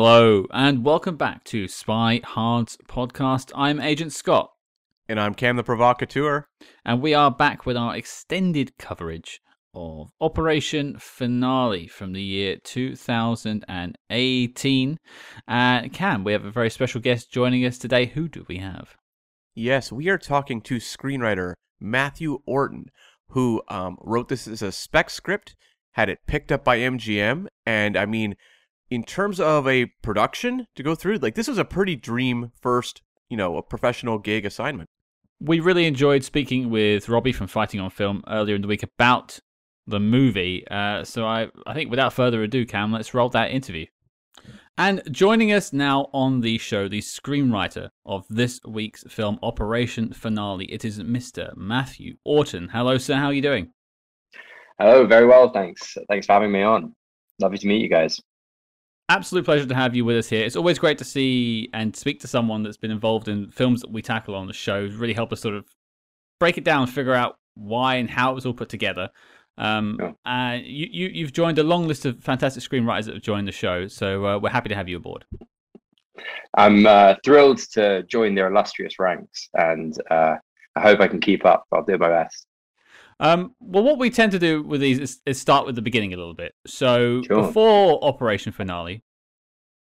Hello, and welcome back to Spy Hard's podcast. I'm Agent Scott. And I'm Cam the Provocateur. And we are back with our extended coverage of Operation Finale from the year 2018. And Cam, we have a very special guest joining us today. Who do we have? Yes, we are talking to screenwriter Matthew Orton, who um, wrote this as a spec script, had it picked up by MGM, and I mean, in terms of a production to go through, like this was a pretty dream first, you know, a professional gig assignment. We really enjoyed speaking with Robbie from Fighting on Film earlier in the week about the movie. Uh, so I, I think without further ado, Cam, let's roll that interview. And joining us now on the show, the screenwriter of this week's film, Operation Finale, it is Mr. Matthew Orton. Hello, sir. How are you doing? Hello, very well, thanks. Thanks for having me on. Lovely to meet you guys absolute pleasure to have you with us here. It's always great to see and speak to someone that's been involved in films that we tackle on the show. Really help us sort of break it down, figure out why and how it was all put together. Um, yeah. And you, you, you've joined a long list of fantastic screenwriters that have joined the show, so uh, we're happy to have you aboard. I'm uh, thrilled to join their illustrious ranks, and uh, I hope I can keep up. I'll do my best. Um, well, what we tend to do with these is, is start with the beginning a little bit. So sure. before Operation Finale,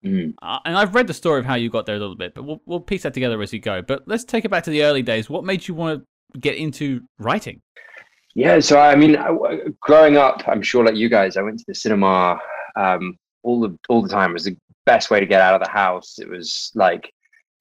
mm. uh, and I've read the story of how you got there a little bit, but we'll we'll piece that together as you go. But let's take it back to the early days. What made you want to get into writing? Yeah, so I mean, growing up, I'm sure like you guys, I went to the cinema um, all the all the time. It was the best way to get out of the house. It was like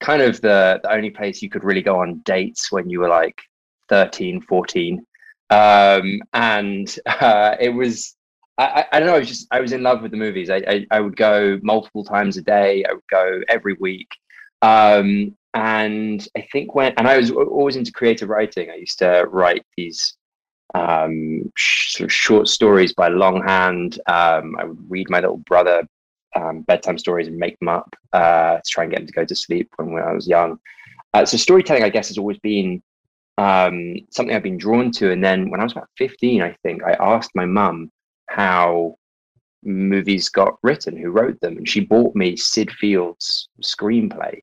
kind of the the only place you could really go on dates when you were like 13, 14 um, and uh, it was I, I, don't know. I was just I was in love with the movies. I, I, I would go multiple times a day. I would go every week. Um, and I think when and I was always into creative writing. I used to write these um, sh- sort of short stories by longhand. Um, I would read my little brother um, bedtime stories and make them up uh, to try and get him to go to sleep when, when I was young. Uh, so storytelling, I guess, has always been um, something I've been drawn to. And then when I was about 15, I think I asked my mum how movies got written, who wrote them, and she bought me Syd Field's screenplay.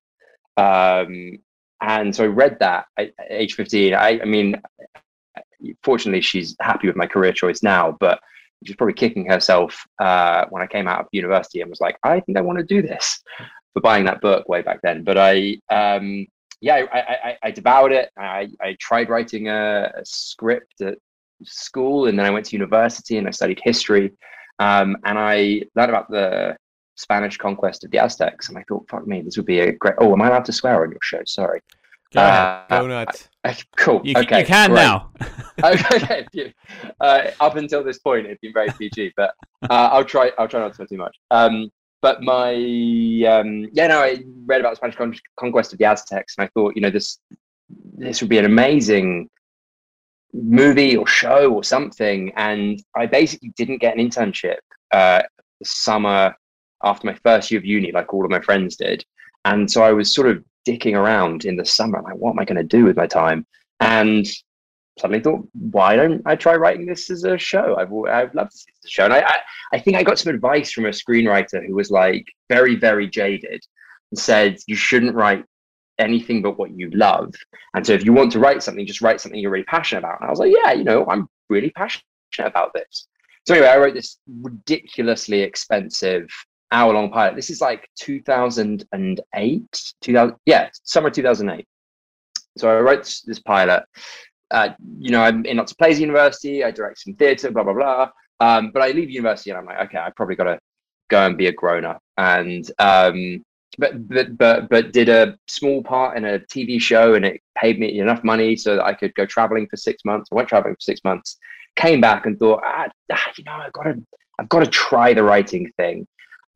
Um, and so I read that at age 15. I, I mean, fortunately, she's happy with my career choice now, but she's probably kicking herself uh, when I came out of university and was like, I think I want to do this for buying that book way back then. But I, um, yeah, I, I, I devoured it. I, I tried writing a, a, script at school, and then I went to university and I studied history. Um, and I learned about the Spanish conquest of the Aztecs, and I thought, fuck me, this would be a great. Oh, am I allowed to swear on your show? Sorry. Go uh, Go nuts. Uh, cool. You, okay, you can great. now. okay. Uh, up until this point, it's been very PG, but uh, I'll try. I'll try not to swear too much. Um, but my um, yeah, no, I read about the Spanish con- conquest of the Aztecs, and I thought, you know, this this would be an amazing movie or show or something. And I basically didn't get an internship uh, the summer after my first year of uni, like all of my friends did. And so I was sort of dicking around in the summer, like, what am I going to do with my time? And suddenly thought, why don't I try writing this as a show? I've I've loved this as a show, and I, I, I think I got some advice from a screenwriter who was like very very jaded and said you shouldn't write anything but what you love. And so if you want to write something, just write something you're really passionate about. And I was like, yeah, you know, I'm really passionate about this. So anyway, I wrote this ridiculously expensive hour long pilot. This is like 2008, 2000, yeah, summer 2008. So I wrote this, this pilot uh, you know, I'm in lots of plays at university. I direct some theatre, blah blah blah. Um, but I leave university and I'm like, okay, I probably got to go and be a grown up. And um, but but but but did a small part in a TV show, and it paid me enough money so that I could go traveling for six months. I went traveling for six months, came back and thought, ah, ah you know, I've got to I've got to try the writing thing.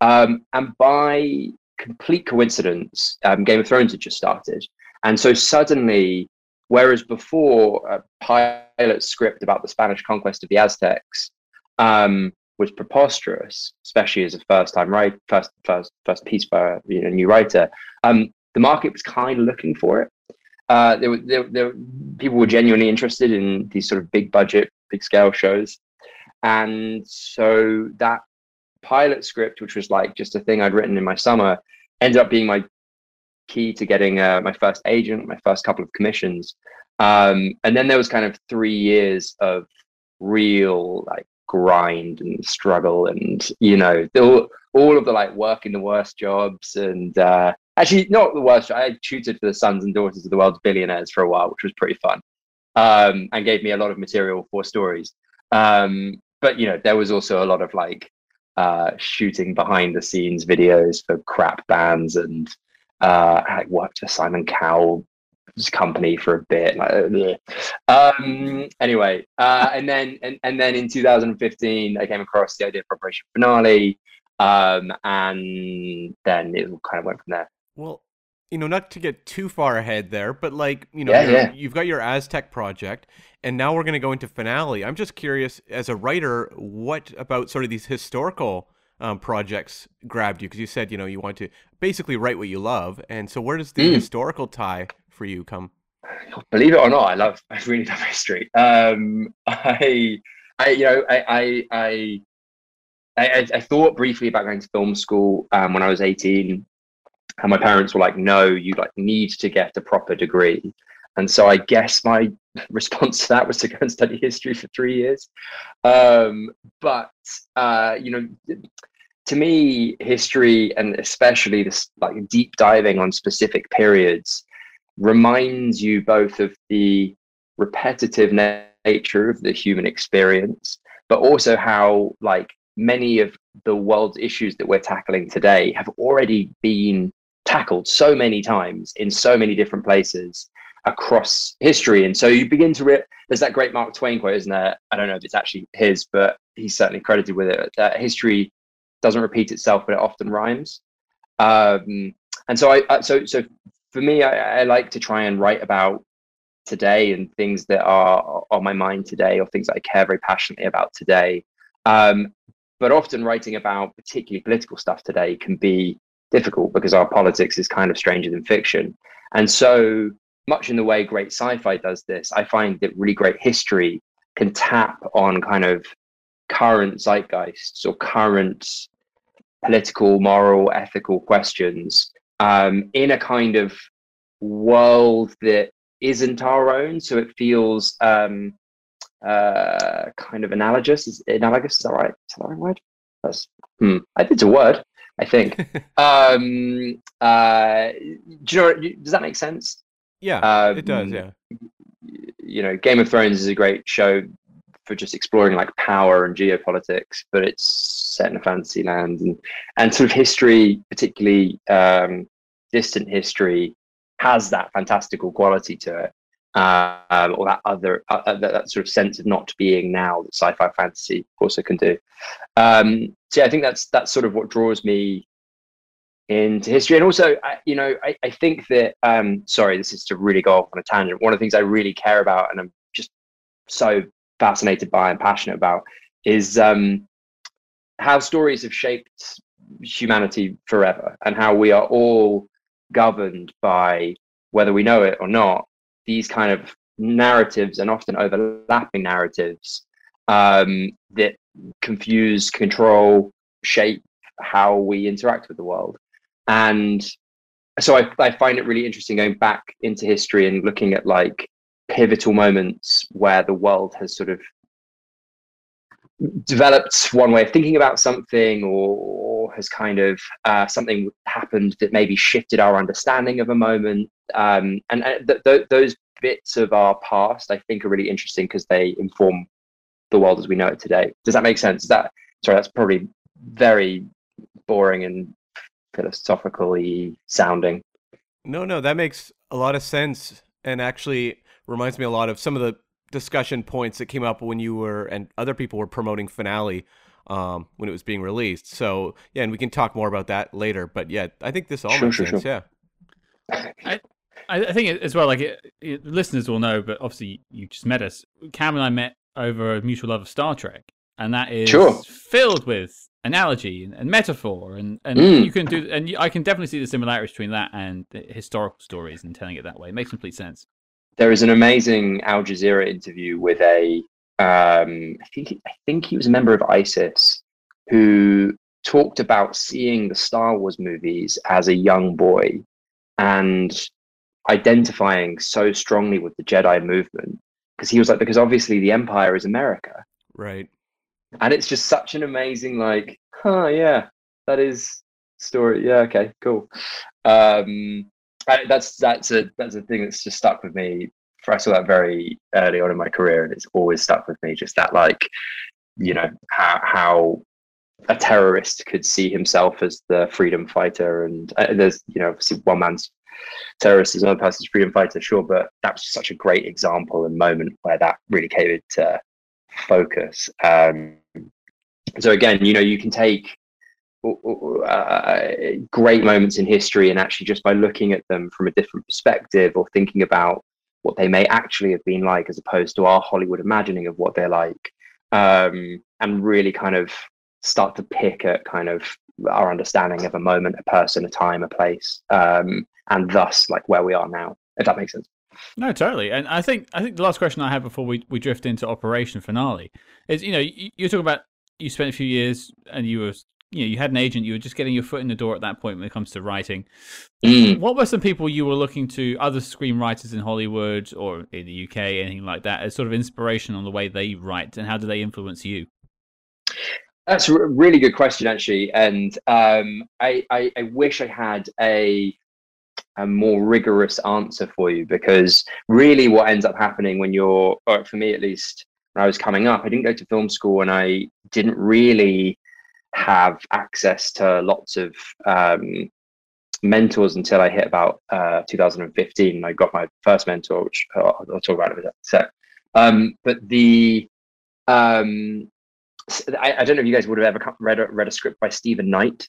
Um, and by complete coincidence, um, Game of Thrones had just started, and so suddenly Whereas before, a pilot script about the Spanish conquest of the Aztecs um, was preposterous, especially as a first-time writer, first first first piece by you know, a new writer. Um, the market was kind of looking for it. Uh, there, were, there, there, people were genuinely interested in these sort of big budget, big scale shows, and so that pilot script, which was like just a thing I'd written in my summer, ended up being my key to getting uh, my first agent, my first couple of commissions. Um, and then there was kind of three years of real like grind and struggle and you know all, all of the like working the worst jobs and uh, actually not the worst i tutored for the sons and daughters of the world's billionaires for a while which was pretty fun um, and gave me a lot of material for stories um, but you know there was also a lot of like uh, shooting behind the scenes videos for crap bands and uh, I worked for Simon Cowell company for a bit. Like, um, anyway, uh, and then and, and then in 2015, I came across the idea for Operation Finale, um, and then it kind of went from there. Well, you know, not to get too far ahead there, but like you know, Yeah, yeah. you've got your Aztec project, and now we're going to go into Finale. I'm just curious, as a writer, what about sort of these historical um, projects grabbed you? Because you said you know you want to basically write what you love, and so where does the Mm. historical tie for you come? Believe it or not, I love I really love history. Um, I I you know I I I I, I thought briefly about going to film school um, when I was 18, and my parents were like, "No, you like need to get a proper degree." And so I guess my response to that was to go and study history for three years. Um, but uh, you know, to me, history and especially this like deep diving on specific periods reminds you both of the repetitive nature of the human experience, but also how like many of the world's issues that we're tackling today have already been tackled so many times in so many different places across history. And so you begin to re- there's that great Mark Twain quote, isn't there? I don't know if it's actually his, but he's certainly credited with it. That history doesn't repeat itself, but it often rhymes. Um, and so I, so so for me, I, I like to try and write about today and things that are on my mind today or things that I care very passionately about today. Um, but often writing about particularly political stuff today can be difficult because our politics is kind of stranger than fiction. And so much in the way great sci-fi does this, I find that really great history can tap on kind of current zeitgeists or current political, moral, ethical questions um, in a kind of world that isn't our own. So it feels um, uh, kind of analogous. Is analogous? Is that right? Is that the right word? That's hmm. I think it's a word. I think. um, uh, do you know? Does that make sense? yeah, it does. Um, Yeah. you know, Game of Thrones is a great show for just exploring like power and geopolitics, but it's set in a fantasy land. And and sort of history, particularly um, distant history, has that fantastical quality to it, um, or that other uh, uh, that, that sort of sense of not being now that sci-fi fantasy also can do. Um, so yeah, I think that's that's sort of what draws me into history. And also I, you know I, I think that um sorry this is to really go off on a tangent. One of the things i really care about and i'm just so fascinated by and passionate about is um how stories have shaped humanity forever and how we are all governed by whether we know it or not these kind of narratives and often overlapping narratives um that confuse control shape how we interact with the world. And so I, I find it really interesting going back into history and looking at like pivotal moments where the world has sort of developed one way of thinking about something or, has kind of uh, something happened that maybe shifted our understanding of a moment. Um, and uh, th- th- those bits of our past i think are really interesting because they inform the world as we know it today. Does that make sense? Is that sorry that's probably very boring and philosophically sounding. No, no, that makes a lot of sense, and actually reminds me a lot of some of the discussion points that came up when you were and other people were promoting finale um, when it was being released. So yeah, and we can talk more about that later. But yeah, I think this all Sure, makes sure, sense. sure. Yeah. I, I think as well, like it, it, listeners will know, but obviously you just met us. Cam and I met over a mutual love of Star Trek, and that is Sure. filled with analogy and, and metaphor, and and Mm. you can do, and I can definitely see the similarities between that and the historical stories and telling it that way. It makes complete sense. There is an amazing Al Jazeera interview with a um, I think I think he was a member of ISIS who talked about seeing the Star Wars movies as a young boy and identifying so strongly with the Jedi movement because he was like because obviously the Empire is America, Right. and it's just such an amazing like, huh, yeah, that is story. Yeah, okay, cool. Um, I, that's that's a that's a thing that's just stuck with me. For I saw that very early on in my career, and it's always stuck with me. Just that like, you know, how how a terrorist could see himself as the freedom fighter, and uh, there's you know obviously one man's terrorist is another person's freedom fighter, sure, but that was such a great example and moment where that really came into focus. Um, so again, you know, you can take uh, great moments in history and actually just by looking at them from a different perspective or thinking about what they may actually have been like as opposed to our Hollywood imagining of what they're like, um, and really kind of start to pick at kind of our understanding of a moment, a person, a time, a place, um, and thus like where we are now. If that makes sense. No, totally. And I think I think the last question I have before we, we drift into Operation Finale is you know you, you talk about you spent a few years and you were you know you had an agent you were just getting your foot in the door at that point when it comes to writing. Mm. What were some people you were looking to other screenwriters in Hollywood or in the UK anything like that as sort of inspiration on the way they write and how do they influence you? That's a really good question, actually, and um, I, I, I wish I had a a more rigorous answer for you because really, what ends up happening when you're, or for me at least, when I was coming up, I didn't go to film school and I didn't really have access to lots of um, mentors until I hit about uh, 2015. I got my first mentor, which I'll, I'll talk about in a sec. Um, but the um, I, I, don't know if you guys would have ever read a, read a script by Steven Knight.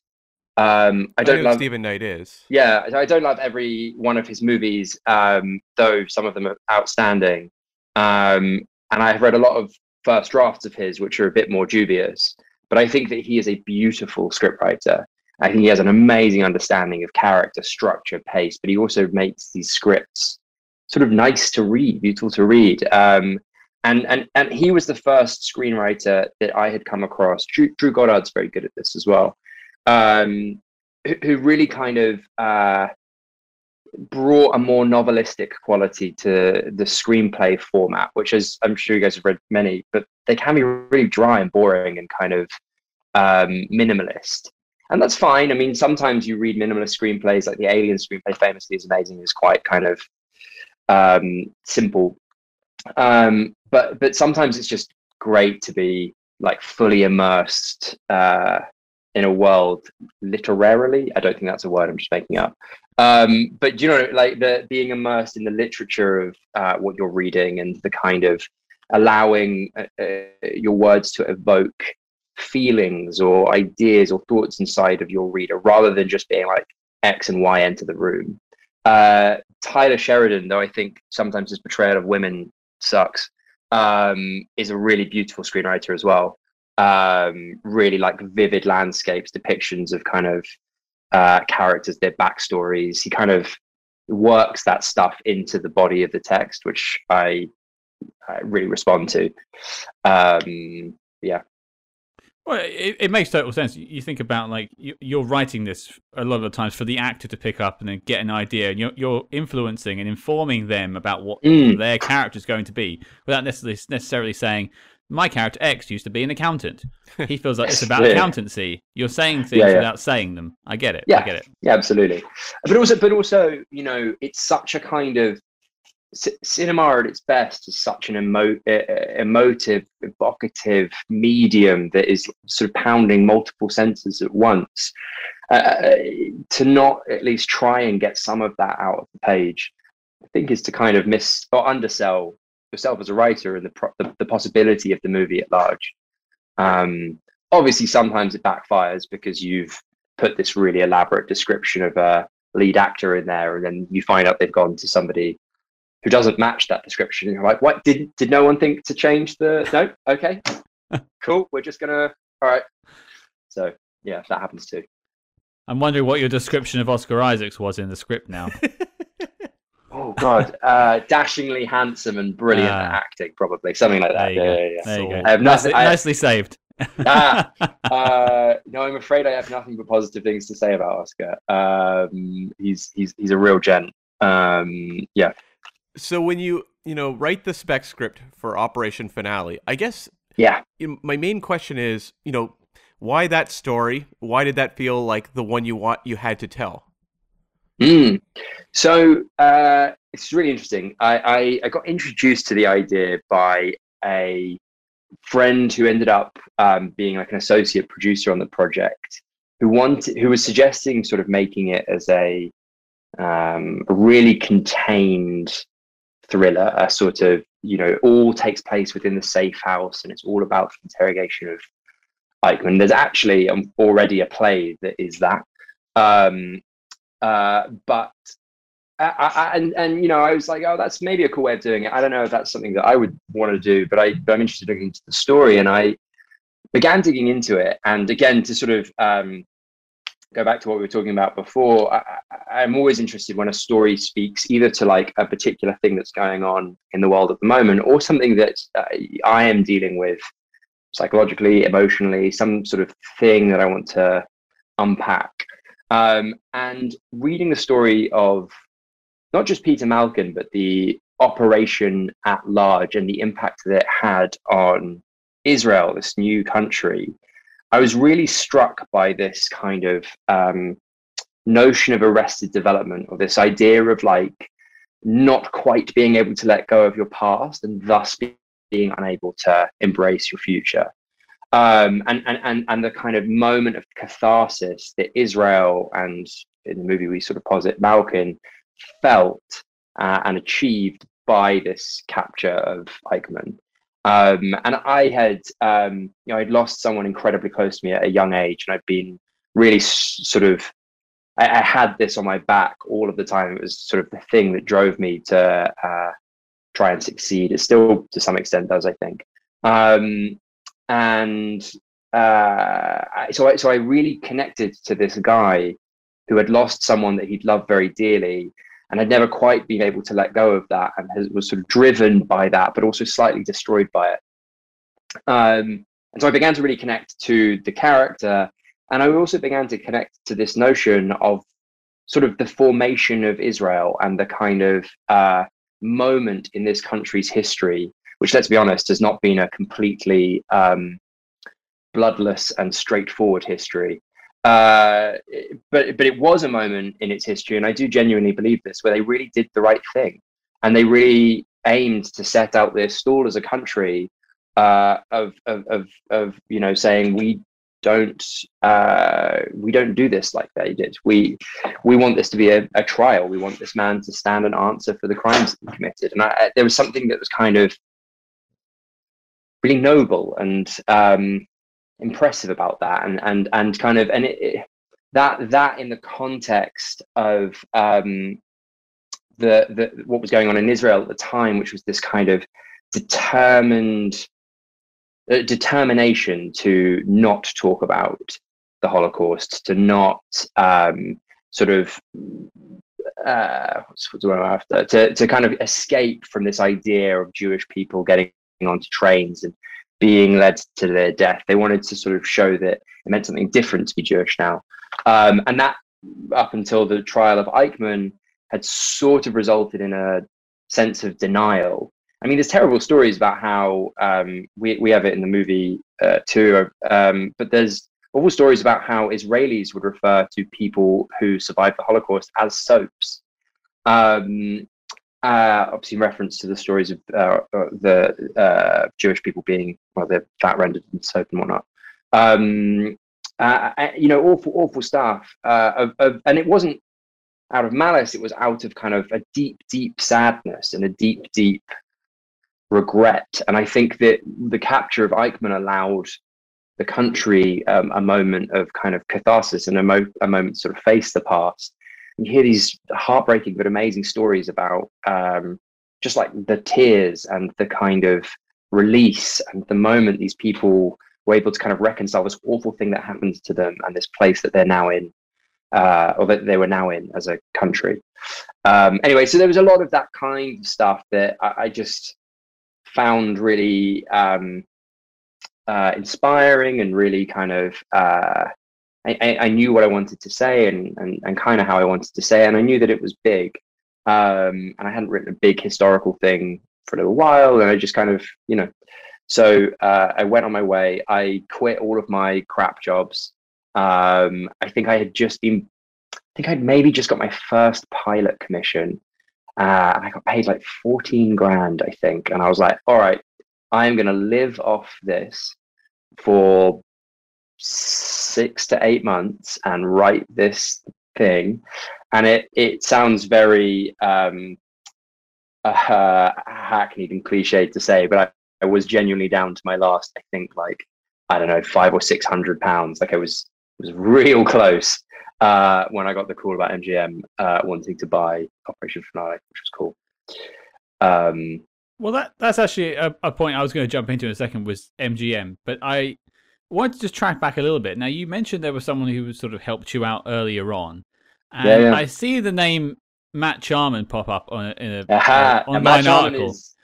Um, I don't I love Steven Knight is. Yeah, I don't love every one of his movies, um, though some of them are outstanding. Um, and I've read a lot of first drafts of his, which are a bit more dubious. But I think that he is a beautiful scriptwriter. I think he has an amazing understanding of character, structure, pace, but he also makes these scripts sort of nice to read, beautiful to read. Um, and and and he was the first screenwriter that I had come across. Drew, Drew Goddard's very good at this as well. Um, who, who really kind of uh, brought a more novelistic quality to the screenplay format, which is I'm sure you guys have read many, but they can be really dry and boring and kind of um, minimalist. And that's fine. I mean, sometimes you read minimalist screenplays, like the Alien screenplay, famously is amazing, is quite kind of um, simple. Um, but but sometimes it's just great to be like fully immersed uh, in a world literarily. I don't think that's a word. I'm just making up. Um, but you know, like the being immersed in the literature of uh, what you're reading and the kind of allowing uh, uh, your words to evoke feelings or ideas or thoughts inside of your reader, rather than just being like X and Y enter the room. Uh, Taylor Sheridan, though I think sometimes his portrayal of women sucks, um, is a really beautiful screenwriter as well. Um, really like vivid landscapes, depictions of kind of uh, characters, their backstories. He kind of works that stuff into the body of the text, which I, I really respond to. Um, yeah. Well, it, it makes total sense. You think about like you're writing this a lot of the times for the actor to pick up and then get an idea, and you're, you're influencing and informing them about what Mm. their character is going to be, without necessarily necessarily saying, "My character X used to be an accountant." He feels like it's about Yeah. accountancy. You're saying things Yeah, yeah. without saying them. I get it. I Yeah. get it. Yeah, absolutely. But also, but also, you know, it's such a kind of c- cinema at its best is such an emo- uh, emotive, evocative medium that is sort of pounding multiple senses at once. Uh, to not at least try and get some of that out of the page, I think, is to kind of miss or undersell yourself as a writer and the pro- the, the possibility of the movie at large. Um, obviously, sometimes it backfires because you've put this really elaborate description of a lead actor in there, and then you find out they've gone to somebody who doesn't match that description. And you're like, what? Did did no one think to change the? No, okay, cool. We're just gonna. All right. So yeah, that happens too. I'm wondering what your description of Oscar Isaacs was in the script now. Oh God, uh, dashingly handsome and brilliant at Ah. acting, probably something like that. There you Yeah, go. yeah, yeah. There you go. I have nicely, nothing- I- nicely saved. ah, uh, no, I'm afraid I have nothing but positive things to say about Oscar. Um, he's he's he's a real gent. Um, yeah. So when you you know write the spec script for Operation Finale, I guess yeah. My main question is, you know, why that story? Why did that feel like the one you want you had to tell? Mm. So uh, it's really interesting. I, I, I, got introduced to the idea by a friend who ended up um, being like an associate producer on the project, who wanted, who was suggesting sort of making it as a, um, really contained thriller, a sort of you know all takes place within the safe house, and it's all about the interrogation of Eichmann. There's actually um, already a play that is that. Um, uh, but I, I, and and you know, I was like, oh, that's maybe a cool way of doing it. I don't know if that's something that I would want to do, but I but I'm interested in into the story, and I began digging into it. And again, to sort of um, go back to what we were talking about before, I, am always interested when a story speaks either to like a particular thing that's going on in the world at the moment, or something that uh, I am dealing with psychologically, emotionally, some sort of thing that I want to unpack. Um, and reading the story of not just Peter Malkin, but the operation at large and the impact that it had on Israel, this new country, I was really struck by this kind of um, notion of arrested development, or this idea of like not quite being able to let go of your past and thus being unable to embrace your future. Um, and, and, and, and the kind of moment of catharsis that Israel and in the movie we sort of posit Malkin felt uh, and achieved by this capture of Eichmann. Um, and I had, um, you know, I'd lost someone incredibly close to me at a young age, and I'd been really s- sort of, I, I, had this on my back all of the time. It was sort of the thing that drove me to uh, try and succeed. It still, to some extent, does, I think. Um, and uh, so, I, so I really connected to this guy who had lost someone that he'd loved very dearly, and had never quite been able to let go of that, and has, was sort of driven by that, but also slightly destroyed by it. Um, and so I began to really connect to the character, and I also began to connect to this notion of sort of the formation of Israel and the kind of uh, moment in this country's history, which, let's be honest, has not been a completely um, bloodless and straightforward history. Uh, but but it was a moment in its history, and I do genuinely believe this, where they really did the right thing, and they really aimed to set out their stall as a country uh, of, of of of you know saying we don't uh, we don't do this like they did. We we want this to be a, a, trial. We want this man to stand and answer for the crimes that he committed. And I, there was something that was kind of really noble and um, impressive about that, and and and kind of and it, it, that that in the context of um, the the what was going on in Israel at the time, which was this kind of determined determination to not talk about the Holocaust, to not um, sort of uh, what's, what's what after to to kind of escape from this idea of Jewish people getting onto trains and being led to their death. They wanted to sort of show that it meant something different to be Jewish now, um, and that up until the trial of Eichmann had sort of resulted in a sense of denial I mean, there's terrible stories about how um, we we have it in the movie uh, too, um, but there's awful stories about how Israelis would refer to people who survived the Holocaust as soaps. Um, uh, obviously, in reference to the stories of uh, uh the uh, Jewish people being well, they're fat rendered in soap and whatnot. Um, uh, you know, awful, awful stuff. Of, of, and it wasn't out of malice; it was out of kind of a deep, deep sadness and a deep, deep regret. And I think that the capture of Eichmann allowed the country um, a moment of kind of catharsis and a, mo- a moment sort of face the past. You hear these heartbreaking but amazing stories about um, just like the tears and the kind of release and the moment these people were able to kind of reconcile this awful thing that happened to them and this place that they're now in, uh, or that they were now in as a country. Um, anyway, so there was a lot of that kind of stuff that I, I just found really um, uh, inspiring and really kind of uh, I, I, knew what I wanted to say and, and, and kind of how I wanted to say, it, and I knew that it was big. Um, and I hadn't written a big historical thing for a little while, and I just kind of, you know, so uh, I went on my way. I quit all of my crap jobs. Um, I think I had just been, I think I'd maybe just got my first pilot commission, uh, and I got paid like fourteen grand, I think. And I was like, all right, I am going to live off this for six to eight months and write this thing. And it it sounds very um uh, hackneyed and cliched to say but I, I was genuinely down to my last i think like i don't know five or six hundred pounds. Like i was was real close uh when i got the call about mgm uh wanting to buy operation finale which was cool. Um well that that's actually a, a point i was going to jump into in a second was mgm but i wanted to just track back a little bit. Now, you mentioned there was someone who sort of helped you out earlier on, and yeah, yeah. I see the name Matt Charman pop up on a, in a uh, online article. Is,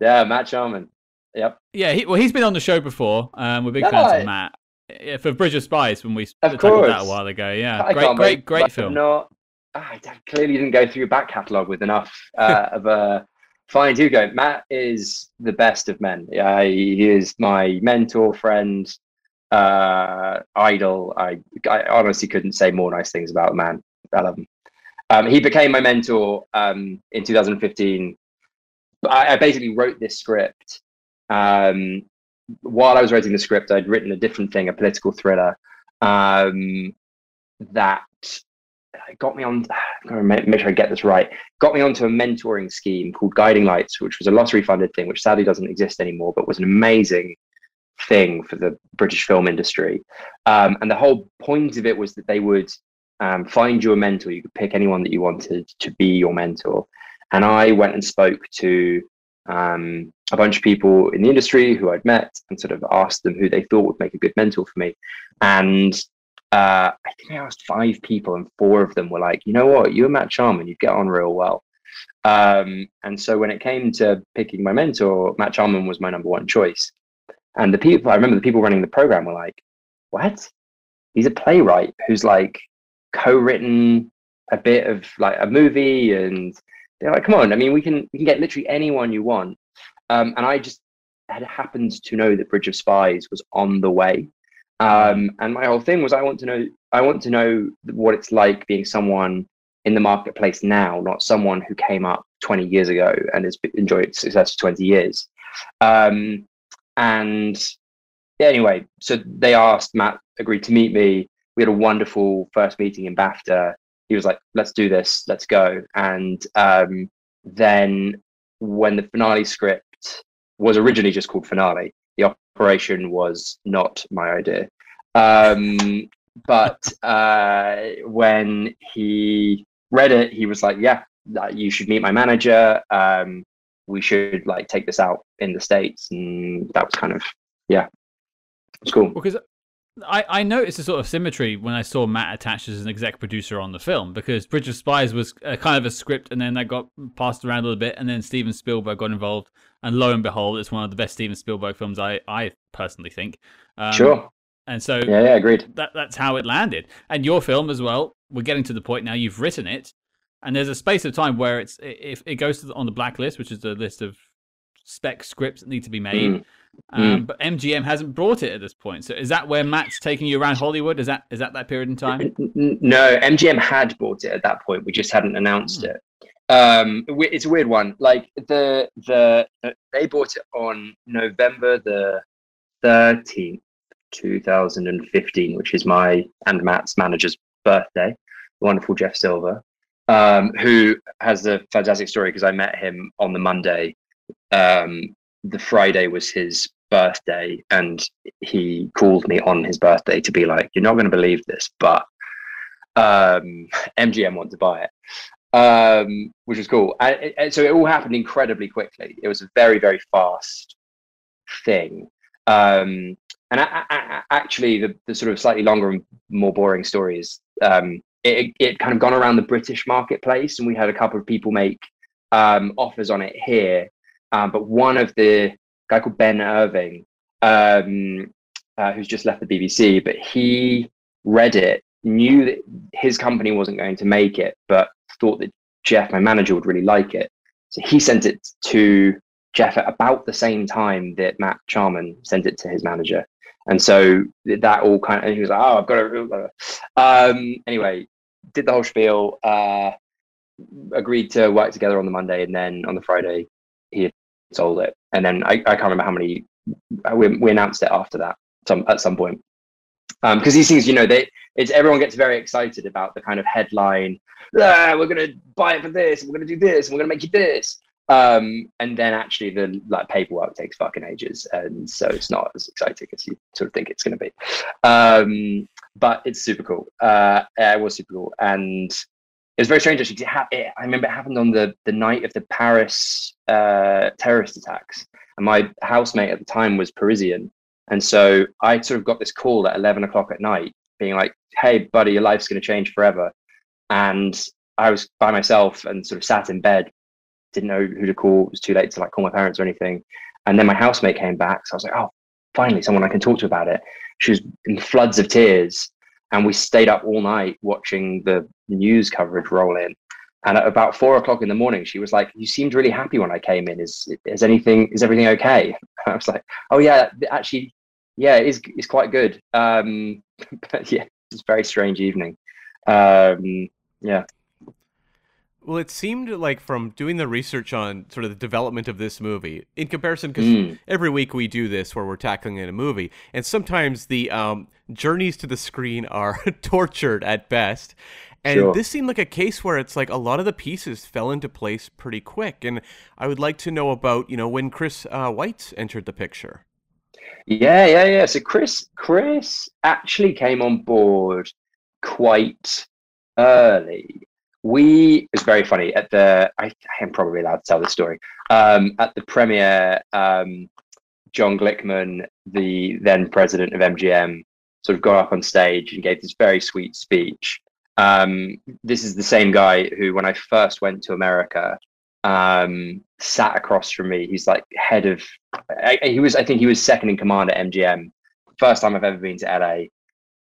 yeah, Matt Charman. Yep. Yeah, he, well, he's been on the show before. Um, we're big yeah. fans of Matt. Yeah, for Bridge of Spies when we tackled that a while ago. Yeah, I great, great, great film. Not, I clearly didn't go through your back catalogue with enough uh, of a fine to go. Matt is the best of men. Yeah, he is my mentor, friend, uh, idol. I, I honestly couldn't say more nice things about the man. I love him. Um, he became my mentor um, in 2015. I, I, basically wrote this script. Um, while I was writing the script, I'd written a different thing, a political thriller um, that got me on. I'm to make sure I get this right. Got me onto a mentoring scheme called Guiding Lights, which was a lottery funded thing, which sadly doesn't exist anymore, but was an amazing thing for the British film industry. Um, and the whole point of it was that they would um, find you a mentor. You could pick anyone that you wanted to be your mentor. And I went and spoke to um, a bunch of people in the industry who I'd met and sort of asked them who they thought would make a good mentor for me. And uh, I think I asked five people, and four of them were like, you know what, you and Matt Charman, you'd get on real well. Um, and so when it came to picking my mentor, Matt Charman was my number one choice. And the people, I remember the people running the program were like, what? He's a playwright who's like co-written a bit of like a movie and they're like, come on, I mean, we can, we can get literally anyone you want. Um, and I just had happened to know that Bridge of Spies was on the way. Um, and my whole thing was, I want to know, I want to know what it's like being someone in the marketplace now, not someone who came up 20 years ago and has enjoyed success for 20 years. Um, and anyway, so they asked, Matt agreed to meet me. We had a wonderful first meeting in BAFTA. He was like, let's do this, let's go. And um, then when the finale script was originally just called Finale, the operation was not my idea. Um, but uh, when he read it, he was like, yeah, you should meet my manager. Um, we should like take this out in the states, and that was kind of yeah, it's cool. Because I I noticed a sort of symmetry when I saw Matt attached as an exec producer on the film because Bridge of Spies was a, kind of a script, and then that got passed around a little bit, and then Steven Spielberg got involved, and lo and behold, it's one of the best Steven Spielberg films I I personally think. Um, sure. And so yeah, yeah, agreed. That that's how it landed. And your film as well. We're getting to the point now. You've written it, and there's a space of time where it's if it goes the, on the blacklist, which is the list of spec scripts that need to be made. Mm. Um, mm. But MGM hasn't brought it at this point. So is that where Matt's taking you around Hollywood? Is that is that that period in time? No, MGM had bought it at that point. We just hadn't announced mm. it. Um, it's a weird one. Like the the they bought it on November the thirteenth, two thousand and fifteen, which is my and Matt's manager's birthday. wonderful Jeff Silver um, who has a fantastic story because I met him on the Monday. Um, the Friday was his birthday, and he called me on his birthday to be like, "You're not going to believe this, but um, MGM want to buy it." Um, which was cool. And, and so it all happened incredibly quickly. It was a very, very fast thing. Um, and I, I, actually, the, the sort of slightly longer and more boring story is um, it, it kind of gone around the British marketplace, and we had a couple of people make um, offers on it here. Um, but one of the guy called Ben Irving um, uh, who's just left the BBC, but he read it, knew that his company wasn't going to make it, but thought that Jeff, my manager, would really like it. So he sent it to Jeff at about the same time that Matt Charman sent it to his manager. And so that all kind of, he was like, oh, I've got to. Um, anyway, did the whole spiel, uh, agreed to work together on the Monday, and then on the Friday, he had sold it. And then I, I can't remember how many, we, we announced it after that some at some point. Because um, these things, you know, they it's everyone gets very excited about the kind of headline. Ah, we're gonna buy it for this. We're gonna do this. we're gonna make you this. Um, and then actually the like paperwork takes fucking ages, and so it's not as exciting as you sort of think it's going to be. Um, but it's super cool. Uh, it was super cool, and it was very strange actually. It ha- it, I remember it happened on the the night of the Paris uh, terrorist attacks, and my housemate at the time was Parisian, and so I sort of got this call at eleven o'clock at night, being like, "Hey, buddy, your life's going to change forever," and I was by myself and sort of sat in bed didn't know who to call. It was too late to like call my parents or anything. And then my housemate came back. So I was like, oh, finally, someone I can talk to about it. She was in floods of tears. And we stayed up all night watching the news coverage roll in. And at about four o'clock in the morning, she was like, "You seemed really happy when I came in. Is is anything? Is everything okay?" I was like, "Oh yeah, actually, yeah, it's it's quite good." Um, but yeah, it's a very strange evening. Um, yeah. Well, it seemed like from doing the research on sort of the development of this movie, in comparison, because mm. every week we do this where we're tackling in a movie, and sometimes the um, journeys to the screen are tortured at best. And sure. this seemed like a case where it's like a lot of the pieces fell into place pretty quick. And I would like to know about, you know, when Chris uh, Weitz entered the picture. Yeah, yeah, yeah. So Chris, Chris actually came on board quite early we it's very funny at the I, I, am probably allowed to tell this story. Um, at the premiere um, john glickman the then president of mgm sort of got up on stage and gave this very sweet speech. Um, this is the same guy who when i first went to america um, sat across from me. He's like head of I, he was i think he was second in command at mgm first time i've ever been to la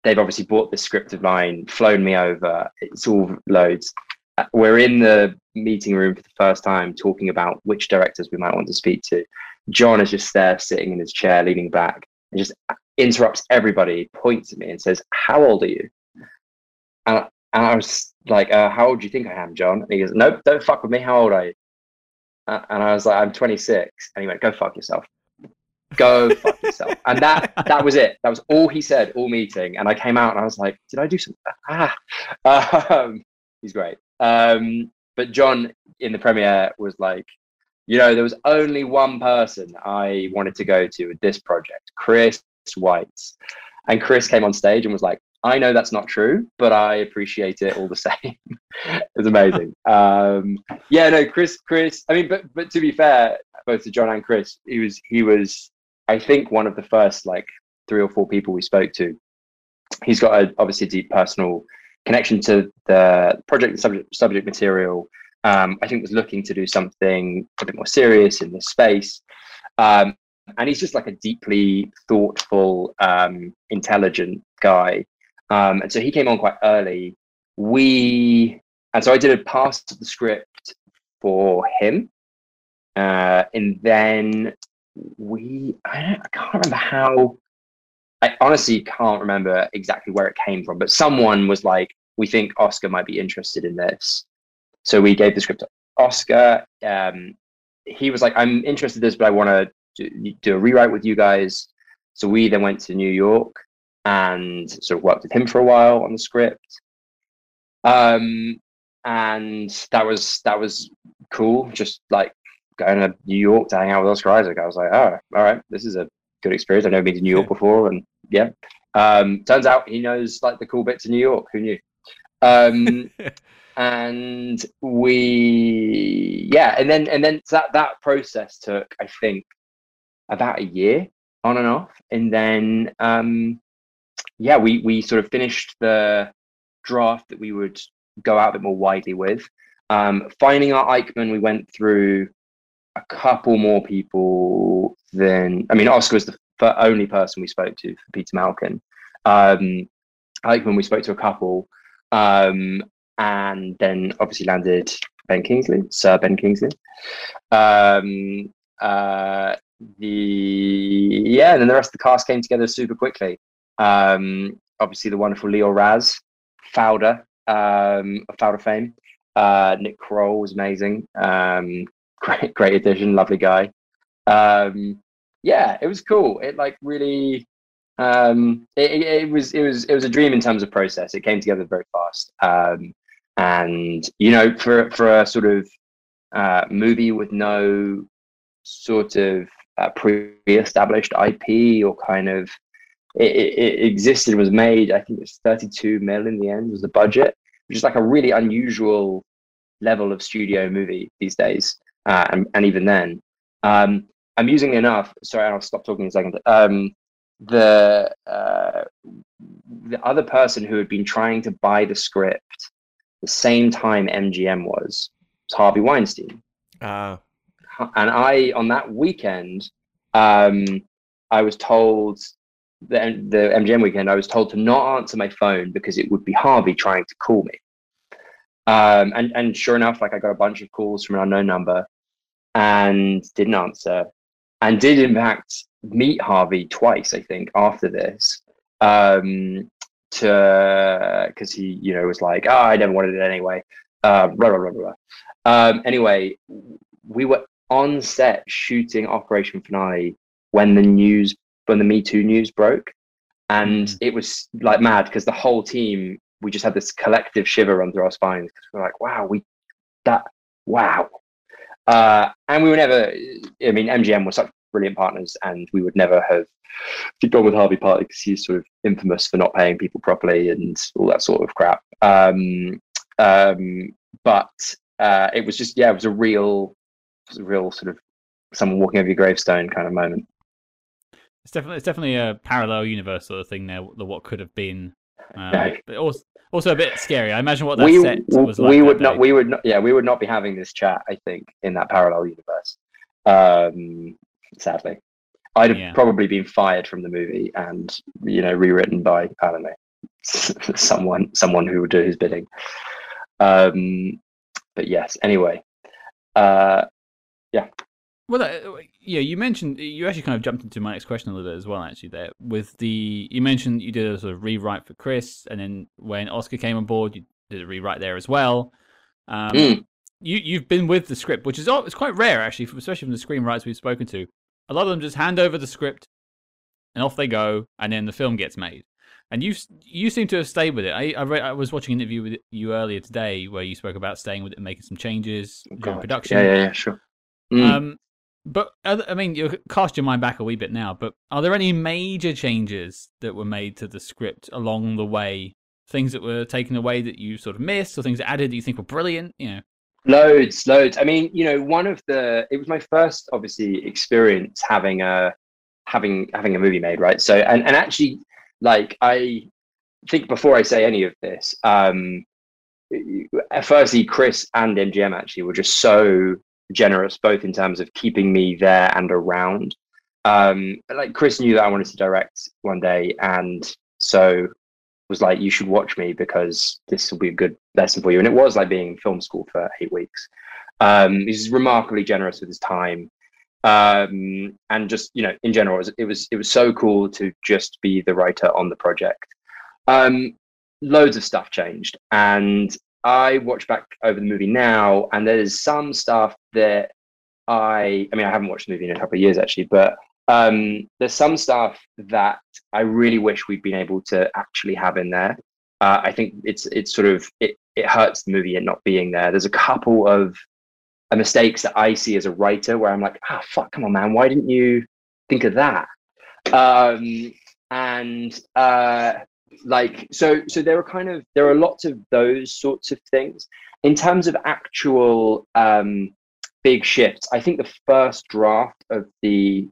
they've obviously bought the script of mine, flown me over. It's all loads. We're in the meeting room for the first time talking about which directors we might want to speak to. John is just there sitting in his chair, leaning back, and just interrupts everybody, points at me, and says, How old are you? And, and I was like, uh, How old do you think I am, John? And he goes, Nope, don't fuck with me. How old are you? Uh, and I was like, I'm 26. And he went, Go fuck yourself go fuck yourself. And that that was it. That was all he said all meeting. And I came out and I was like, did I do something? Ah, um, he's great. Um, but John in the premiere was like, you know, there was only one person I wanted to go to with this project, Chris Weitz. And Chris came on stage and was like, I know that's not true, but I appreciate it all the same. it's amazing. Um, yeah, no, Chris, Chris. I mean, but but to be fair, both to John and Chris, he was he was I think one of the first like three or four people we spoke to. He's got a obviously deep personal connection to the project subject subject material. Um, I think was looking to do something a bit more serious in this space. Um, and he's just like a deeply thoughtful, um, intelligent guy. Um, and so he came on quite early. We and so I did a pass of the script for him, uh, and then we I, I can't remember how I honestly can't remember exactly where it came from, but someone was like, "We think Oscar might be interested in this," so we gave the script to Oscar. Um, he was like, "I'm interested in this, but I want to do, do a rewrite with you guys." So we then went to New York and sort of worked with him for a while on the script. Um, and that was that was cool. Just like going to New York to hang out with Oscar Isaac. I was like, oh, all right, this is a good experience. I've never been to New York before, and yeah. Um, turns out he knows like the cool bits of New York. Who knew? Um, and we, yeah, and then and then that that process took, I think, about a year on and off, and then um, yeah, we we sort of finished the draft that we would go out a bit more widely with. Um, finding our Eichmann, we went through a couple more people than I mean, Oscar was the the only person we spoke to for Peter Malkin. Um, when we spoke to a couple, um, and then obviously landed Ben Kingsley, Sir Ben Kingsley. Um, uh, the yeah, and then the rest of the cast came together super quickly. Um, obviously, the wonderful Lior Raz, Fauda, um, of fame. Uh, Nick Kroll was amazing. Um, great, great addition, lovely guy. Um, yeah, it was cool. It like really, um, it, it, it was it was it was a dream in terms of process. It came together very fast. Um, and you know, for for a sort of uh, movie with no sort of uh, pre-established IP or kind of it, it, existed was made. I think it's 32 mil in the end was the budget, which is like a really unusual level of studio movie these days. Uh, and, and even then, um, amusingly enough, sorry, I'll stop talking in a second. Um, the uh, the other person who had been trying to buy the script the same time MGM was, was Harvey Weinstein. Uh, and I on that weekend, um, I was told the the MGM weekend, I was told to not answer my phone because it would be Harvey trying to call me. Um, and and sure enough, like I got a bunch of calls from an unknown number, and didn't answer, and did in fact meet Harvey twice, I think, after this. Um, to because he, you know, was like, "Oh, I never wanted it anyway." Uh, blah blah blah blah. Um, anyway, we were on set shooting Operation Finale when the news, when the Me Too news broke, and mm. it was like mad because the whole team, we just had this collective shiver run through our spines because we're like, "Wow, we that wow." Uh, and we were never. I mean, MGM was such brilliant partners, and we would never have gone with Harvey partly because he's sort of infamous for not paying people properly and all that sort of crap. Um, um, but uh, it was just yeah, it was a real, was a real sort of someone walking over your gravestone kind of moment. It's definitely it's definitely a parallel universe sort of thing there. The what could have been, uh, but also also a bit scary. I imagine what that we, set was like. We would not. We would not. Yeah, we would not be having this chat. I think in that parallel universe. Um, sadly. I'd have yeah. probably been fired from the movie and you know rewritten by I don't know someone someone who would do his bidding. Um, but yes, anyway, uh, yeah. Well, uh, yeah, you mentioned you actually kind of jumped into my next question a little bit as well. Actually, there with the you mentioned you did a sort of rewrite for Chris, and then when Oscar came on board, you did a rewrite there as well. Um, mm. You you've been with the script, which is oh, it's quite rare actually, especially from the screenwriters we've spoken to a lot of them just hand over the script and off they go, and then the film gets made. And you you seem to have stayed with it. I I, read, I was watching an interview with you earlier today where you spoke about staying with it and making some changes oh, during production. Yeah, yeah, yeah sure. Mm. Um, but I mean, you cast your mind back a wee bit now. But are there any major changes that were made to the script along the way? Things that were taken away that you sort of missed, or things added that you think were brilliant? You know. Loads, loads. I mean, you know, one of the it was my first obviously experience having a having having a movie made, right? So and and actually like I think before I say any of this, um firstly Chris and MGM actually were just so generous both in terms of keeping me there and around. Um like Chris knew that I wanted to direct one day and so was like, you should watch me because this will be a good lesson for you. And it was like being in film school for eight weeks. Um, he's remarkably generous with his time. Um, and just, you know, in general, it was, it was, it was so cool to just be the writer on the project. Um, loads of stuff changed. And I watch back over the movie now, and there's some stuff that I, I mean, I haven't watched the movie in a couple of years actually, but um, there's some stuff that I really wish we'd been able to actually have in there. Uh, I think it's it's sort of it it hurts the movie it not being there. There's a couple of uh, mistakes that I see as a writer where I'm like, ah, oh, fuck, come on, man, why didn't you think of that? Um, and uh, like so so there are kind of there are lots of those sorts of things in terms of actual um, big shifts. I think the first draft of the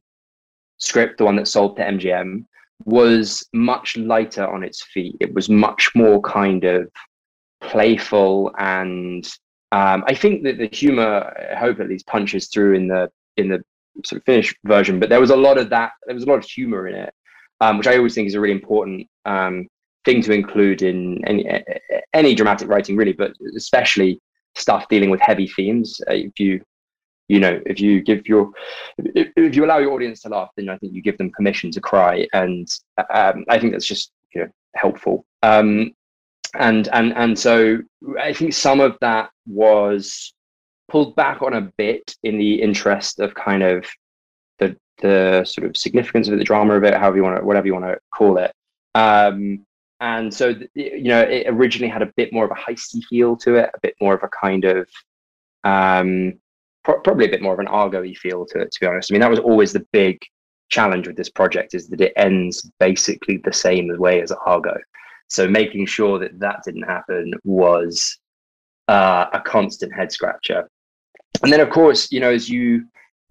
script, the one that sold to MGM, was much lighter on its feet. It was much more kind of playful and um, I think that the humor, I hope at least, punches through in the in the sort of finished version, but there was a lot of that. There was a lot of humor in it, um, which I always think is a really important um, thing to include in any any dramatic writing, really, but especially stuff dealing with heavy themes. Uh, if you you know if you give your if, if, you allow your audience to laugh then i think you give them permission to cry. And um, i think that's just you know helpful. Um, and and and so i think some of that was pulled back on a bit in the interest of kind of the the sort of significance of it the drama of it however you want to whatever you want to call it. Um, and so you know it originally had a bit more of a heisty feel to it a bit more of a kind of um, pro- probably a bit more of an Argo-y feel to it, to be honest. I mean, that was always the big challenge with this project is that it ends basically the same way as Argo. So making sure that that didn't happen was uh, a constant head scratcher. And then, of course, you know, as you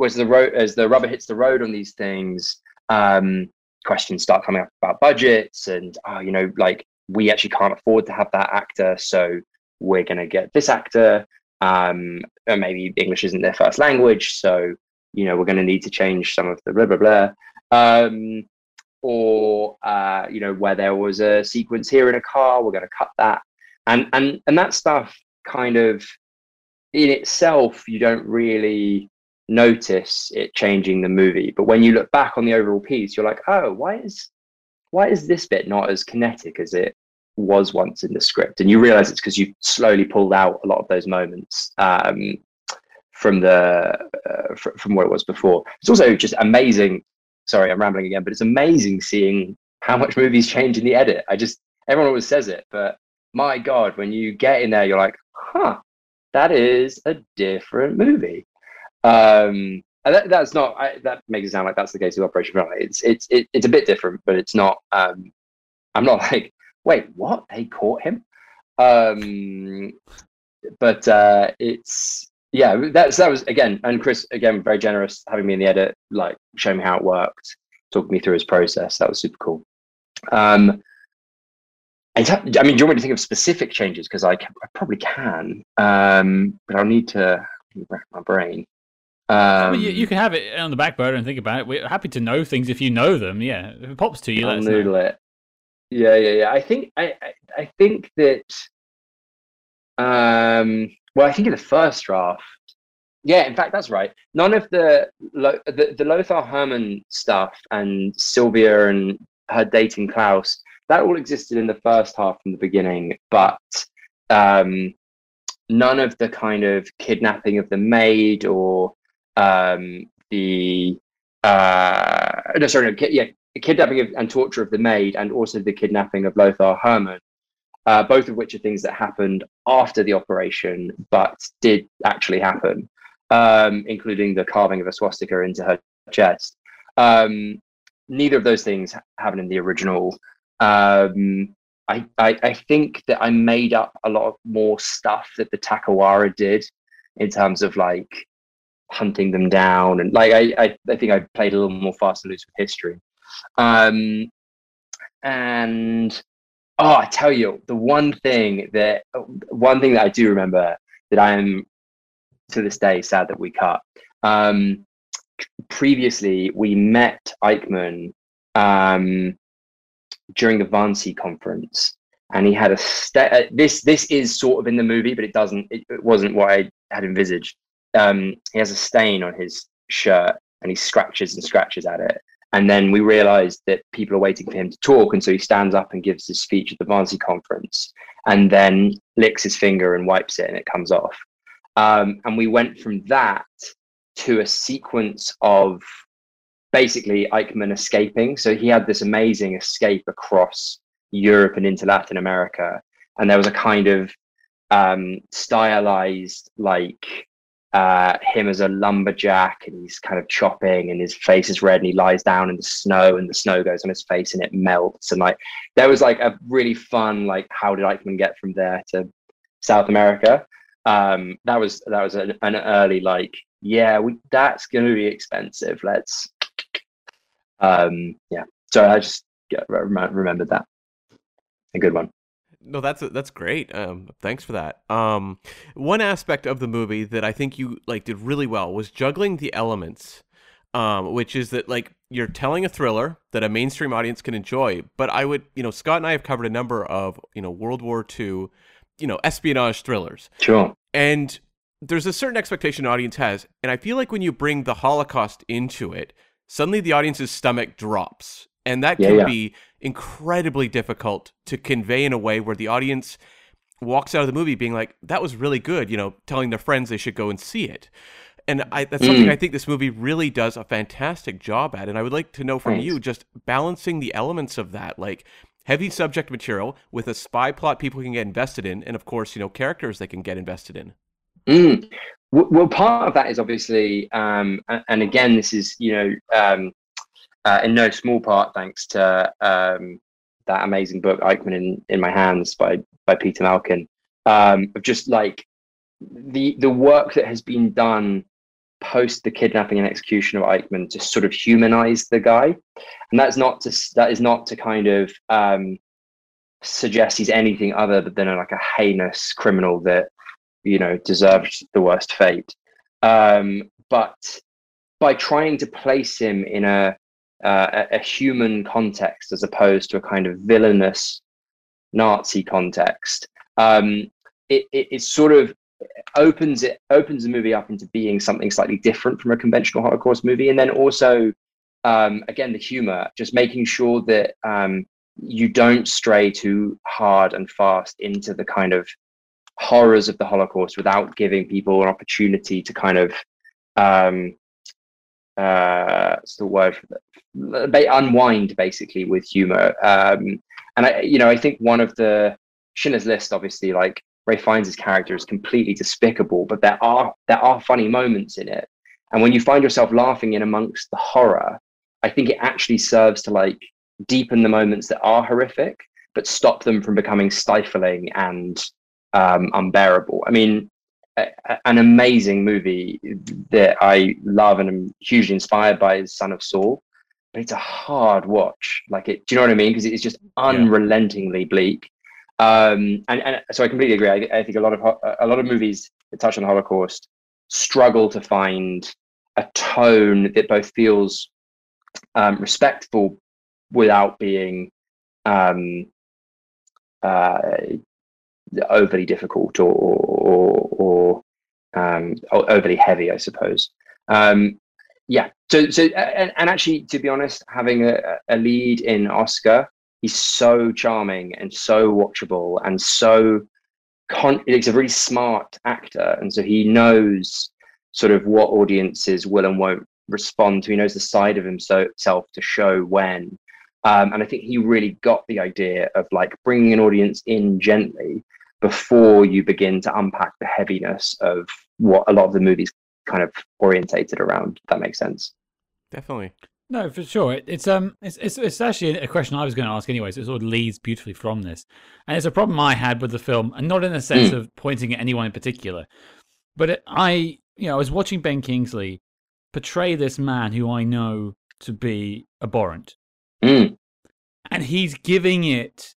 as the road as the rubber hits the road on these things, um, questions start coming up about budgets and oh, you know, like we actually can't afford to have that actor, so we're going to get this actor um, and maybe English isn't their first language, so you know we're going to need to change some of the blah blah blah. Um, or uh, you know where there was a sequence here in a car, we're going to cut that, and and and that stuff kind of in itself you don't really notice it changing the movie, but when you look back on the overall piece, you're like, oh, why is why is this bit not as kinetic as it was once in the script, and you realize it's because you slowly pulled out a lot of those moments um, from the uh, fr- from what it was before. It's also just amazing. Sorry, I'm rambling again, but it's amazing seeing how much movies change in the edit. I just everyone always says it, but my god, when you get in there, you're like, huh, that is a different movie. Um, and that, that's not I, that makes it sound like that's the case with Operation Finale. It's it's it, it's a bit different, but it's not. Um, I'm not like wait, what? They caught him? Um, but uh, it's yeah, that's that was again, and Chris again very generous having me in the edit, like showing me how it worked, talking me through his process. That was super cool. Um, I mean, do you want me to think of specific changes? Because I, I, probably can, um, but I'll need to rack my brain. Um, I mean, you, you, can have it on the back burner and think about it. We're happy to know things if you know them. Yeah, if it pops to you, I'll noodle it. Yeah, yeah, yeah. I think I, I, I think that um well, I think in the first draft, yeah, in fact, that's right. None of the the, the Lothar Hermann stuff and Sylvia and her dating Klaus that all existed in the first half from the beginning, but um, none of the kind of kidnapping of the maid or um, the uh, no, sorry, no, yeah, kidnapping of, and torture of the maid, and also the kidnapping of Lothar Hermann, uh, both of which are things that happened after the operation, but did actually happen, um, including the carving of a swastika into her chest. Um, neither of those things happened in the original. Um, I, I, I, think that I made up a lot of more stuff that the Tacuara did in terms of like hunting them down and like I, I, I think I played a little more fast and loose with history. Um, and oh, I tell you, the one thing that one thing that I do remember that I am to this day sad that we cut. Um, previously, we met Eichmann um, during the Wannsee conference, and he had a st- uh, this this is sort of in the movie, but it doesn't. It, it wasn't what I had envisaged. Um, he has a stain on his shirt, and he scratches and scratches at it, and then we realized that people are waiting for him to talk. And so he stands up and gives his speech at the Wannsee conference and then licks his finger and wipes it and it comes off. Um, and we went from that to a sequence of basically Eichmann escaping. So he had this amazing escape across Europe and into Latin America. And there was a kind of um, stylized, like, uh, him as a lumberjack and he's kind of chopping and his face is red and he lies down in the snow and the snow goes on his face and it melts. And like there was like a really fun like how did Eichmann get from there to South America? Um that was that was an, an early like yeah we that's gonna be expensive. Let's um yeah. So I just remembered that. A good one no, that's that's great. Um, thanks for that. Um, one aspect of the movie that I think you like did really well was juggling the elements um, which is that like you're telling a thriller that a mainstream audience can enjoy. But I would, you know, Scott and I have covered a number of, you know, World War II, you know, espionage thrillers. Sure. And there's a certain expectation an audience has. And I feel like when you bring the Holocaust into it, suddenly the audience's stomach drops. And that Yeah, can yeah. be incredibly difficult to convey in a way where the audience walks out of the movie being like, that was really good, you know, telling their friends they should go and see it. And I, that's something Mm. I think this movie really does a fantastic job at. And I would like to know from Thanks. you just balancing the elements of that, like heavy subject material with a spy plot people can get invested in, and of course, you know, characters they can get invested in. Mm. Well, part of that is obviously, um, and again, this is you know, um, uh, in no small part thanks to um, that amazing book Eichmann in, in my hands by by Peter Malkin, um, of just like the the work that has been done post the kidnapping and execution of Eichmann to sort of humanize the guy, and that's not to that is not to kind of um, suggest he's anything other than like a heinous criminal that you know deserved the worst fate. Um, but by trying to place him in a, uh, a human context as opposed to a kind of villainous nazi context. Um, it, it, it sort of opens it opens the movie up into being something slightly different from a conventional holocaust movie. And then also um, again the humor just making sure that um, you don't stray too hard and fast into the kind of horrors of the Holocaust without giving people an opportunity to kind of um uh what's the word They unwind basically with humor um and i you know i think one of the schindler's list obviously like Ralph Fiennes' character is completely despicable but there are there are funny moments in it and when you find yourself laughing in amongst the horror i think it actually serves to like deepen the moments that are horrific but stop them from becoming stifling and um, unbearable. I mean, a, an amazing movie that I love and am hugely inspired by is Son of Saul, but it's a hard watch. Like it, do you know what I mean? Because it's just unrelentingly bleak. Um, and, and so I completely agree. I, I think a lot of a lot of movies that touch on the Holocaust struggle to find a tone that both feels um, respectful without being um, uh, overly difficult or or, or um, overly heavy, I suppose. Um, yeah. So so and, and actually, to be honest, having a, a lead in Oscar, he's so charming and so watchable and so. Con- he's a really smart actor, and so he knows sort of what audiences will and won't respond to. He knows the side of himself to show when. Um, and I think he really got the idea of like bringing an audience in gently before you begin to unpack the heaviness of what a lot of the movies kind of orientated around. If that makes sense. Definitely. No, for sure. It, it's um, it's, it's it's actually a question I was going to ask anyway. So it sort of leads beautifully from this, and it's a problem I had with the film, and not in the sense Mm. of pointing at anyone in particular, but it, I, you know, I was watching Ben Kingsley portray this man who I know to be abhorrent, Mm, and he's giving it,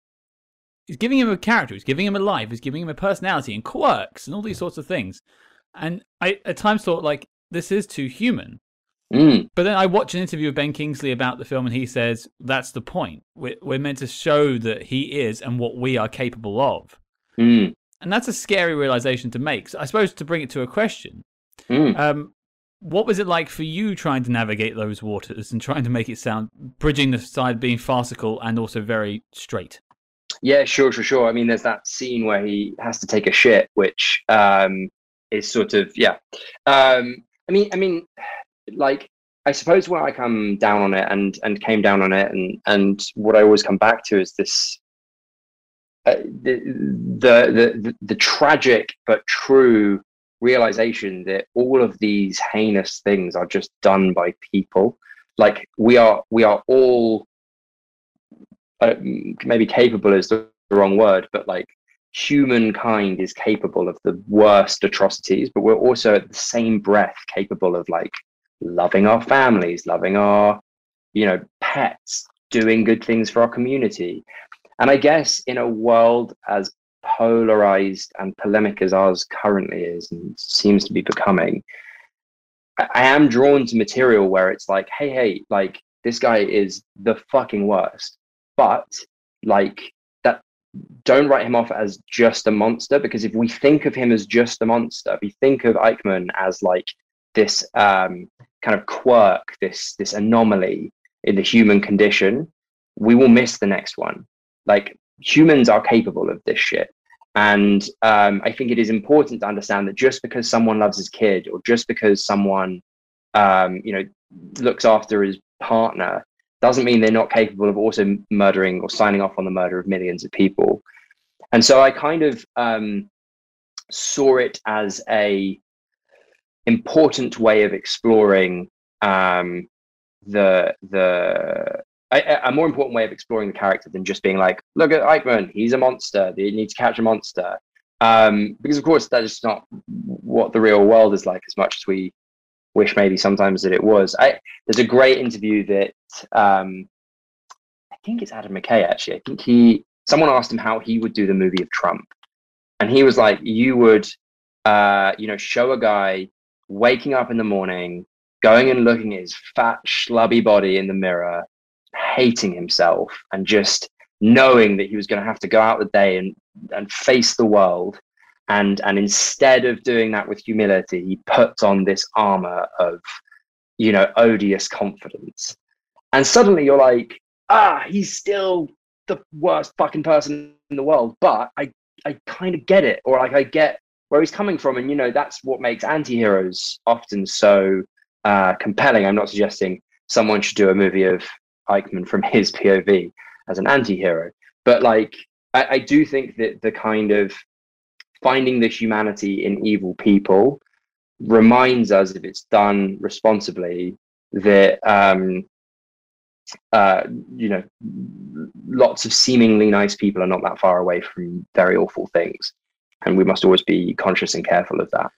he's giving him a character, he's giving him a life, he's giving him a personality and quirks and all these sorts of things, and I at times thought like this is too human. mm, But then I watch an interview with Ben Kingsley about the film, and he says that's the point. We're, we're meant to show that he is and what we are capable of. mm, And that's a scary realization to make. So I suppose to bring it to a question, mm. um, what was it like for you trying to navigate those waters and trying to make it sound, bridging the side being farcical and also very straight? Yeah, sure, sure, sure. I mean, there's that scene where he has to take a shit, which um, is sort of yeah. Um, I mean, I mean, like I suppose where I come down on it and and came down on it, and and what I always come back to is this. Uh, the, the the the the tragic but true realization that all of these heinous things are just done by people like we are we are all uh, maybe capable is the wrong word, but like humankind is capable of the worst atrocities, but we're also at the same breath capable of like loving our families, loving our, you know, pets, doing good things for our community. And I guess in a world as polarized and polemic as ours currently is and seems to be becoming, I, I am drawn to material where it's like, hey, hey, like this guy is the fucking worst, but like that don't write him off as just a monster because if we think of him as just a monster, if we think of Eichmann as like this um, kind of quirk, this this anomaly in the human condition, we will miss the next one. Like humans are capable of this shit. And um, I think it is important to understand that just because someone loves his kid, or just because someone, um, you know, looks after his partner, doesn't mean they're not capable of also murdering or signing off on the murder of millions of people. And so I kind of um, saw it as a important way of exploring um, the the a, a, more important way of exploring the character than just being like, look at Eichmann, he's a monster. They need to catch a monster. Um, because of course that is not what the real world is like as much as we wish maybe sometimes that it was. I, there's a great interview that um, I think it's Adam McKay actually. I think he someone asked him how he would do the movie of Trump, and he was like, "You would, uh, you know, show a guy waking up in the morning, going and looking at his fat, schlubby body in the mirror, hating himself, and just knowing that he was going to have to go out the day and and face the world." And and instead of doing that with humility, he puts on this armor of, you know, odious confidence. And suddenly you're like, ah, he's still the worst fucking person in the world, but I I kind of get it, or like I get where he's coming from, and you know that's what makes anti-heroes often so uh, compelling. I'm not suggesting someone should do a movie of Eichmann from his POV as an anti-hero, but like I, I do think that the kind of finding the humanity in evil people reminds us, if it's done responsibly, that um, uh, you know, lots of seemingly nice people are not that far away from very awful things, and we must always be conscious and careful of that.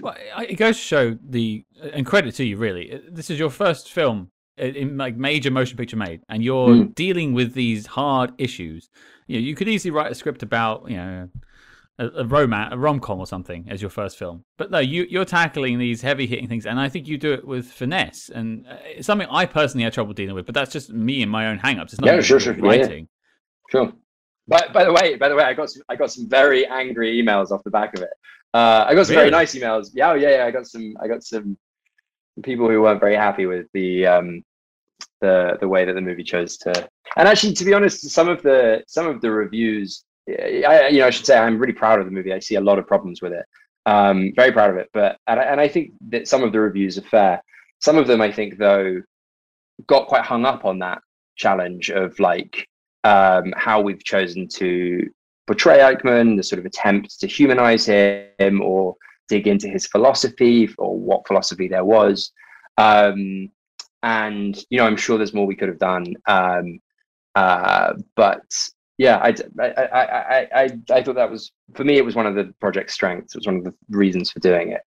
Well, it goes to show the and credit to you. Really, this is your first film in like major motion picture made, and you're mm. dealing with these hard issues. You know, you could easily write a script about you know a, a romance, a rom com or something as your first film. But no, you you're tackling these heavy hitting things, and I think you do it with finesse, and uh, it's something I personally had trouble dealing with. But that's just me and my own hangups. It's not yeah, sure, sure, writing. Yeah, yeah. Sure. By, by the way, by the way, I got some, I got some very angry emails off the back of it. Uh, I got some really? very nice emails. Yeah, oh, yeah, yeah. I got some, I got some people who weren't very happy with the um, the the way that the movie chose to. And actually, to be honest, some of the some of the reviews I, you know, I should say I'm really proud of the movie. I see a lot of problems with it. Um, very proud of it, but and I, and I think that some of the reviews are fair. Some of them, I think, though, got quite hung up on that challenge of like um, how we've chosen to portray Eichmann, the sort of attempt to humanize him or dig into his philosophy or what philosophy there was. Um, and you know, I'm sure there's more we could have done. Um, uh, but yeah, I, I, I, I, I thought that was for me. It was one of the project's strengths. It was one of the reasons for doing it.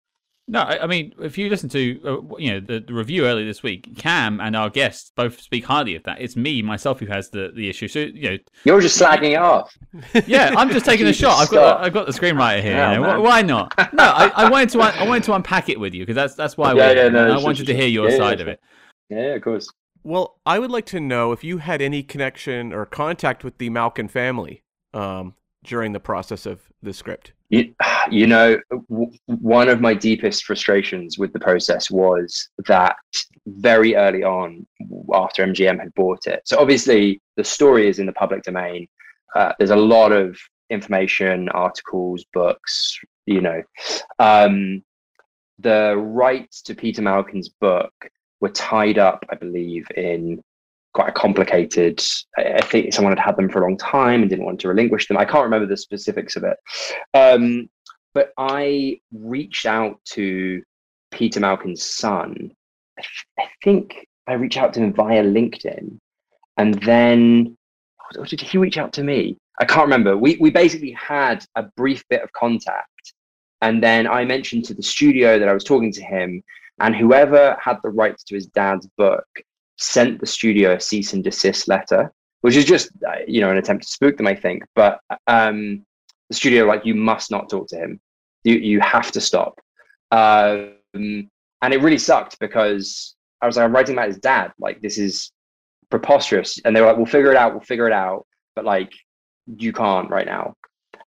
No, I, I mean, if you listen to uh, you know the, the, review earlier this week, Cam and our guests both speak highly of that. It's me myself who has the, the issue. So you know, you're just slagging it off. Yeah, I'm just taking a shot. I've got I've got the screenwriter here. you know, why not? No, I, I, wanted to I wanted to unpack it with you because that's that's why yeah, yeah, no, I wanted to hear your yeah, side yeah, of it. Yeah, of course. Well, I would like to know if you had any connection or contact with the Malkin family um, during the process of the script? You, you know, w- one of my deepest frustrations with the process was that very early on, after MGM had bought it. So obviously, the story is in the public domain. Uh, there's a lot of information, articles, books. You know, um, the rights to Peter Malkin's book were tied up, I believe, in quite a complicated. I think someone had had them for a long time and didn't want to relinquish them. I can't remember the specifics of it, um, but I reached out to Peter Malkin's son. I, I think I reached out to him via LinkedIn, and then or did he reach out to me? I can't remember. We we basically had a brief bit of contact, and then I mentioned to the studio that I was talking to him, and whoever had the rights to his dad's book sent the studio a cease and desist letter, which is just uh, you know an attempt to spook them, I think. But um, the studio like you must not talk to him. You you have to stop. Um, and it really sucked because I was like, I'm writing about his dad. Like, this is preposterous. And they were like, we'll figure it out. We'll figure it out. But like, you can't right now.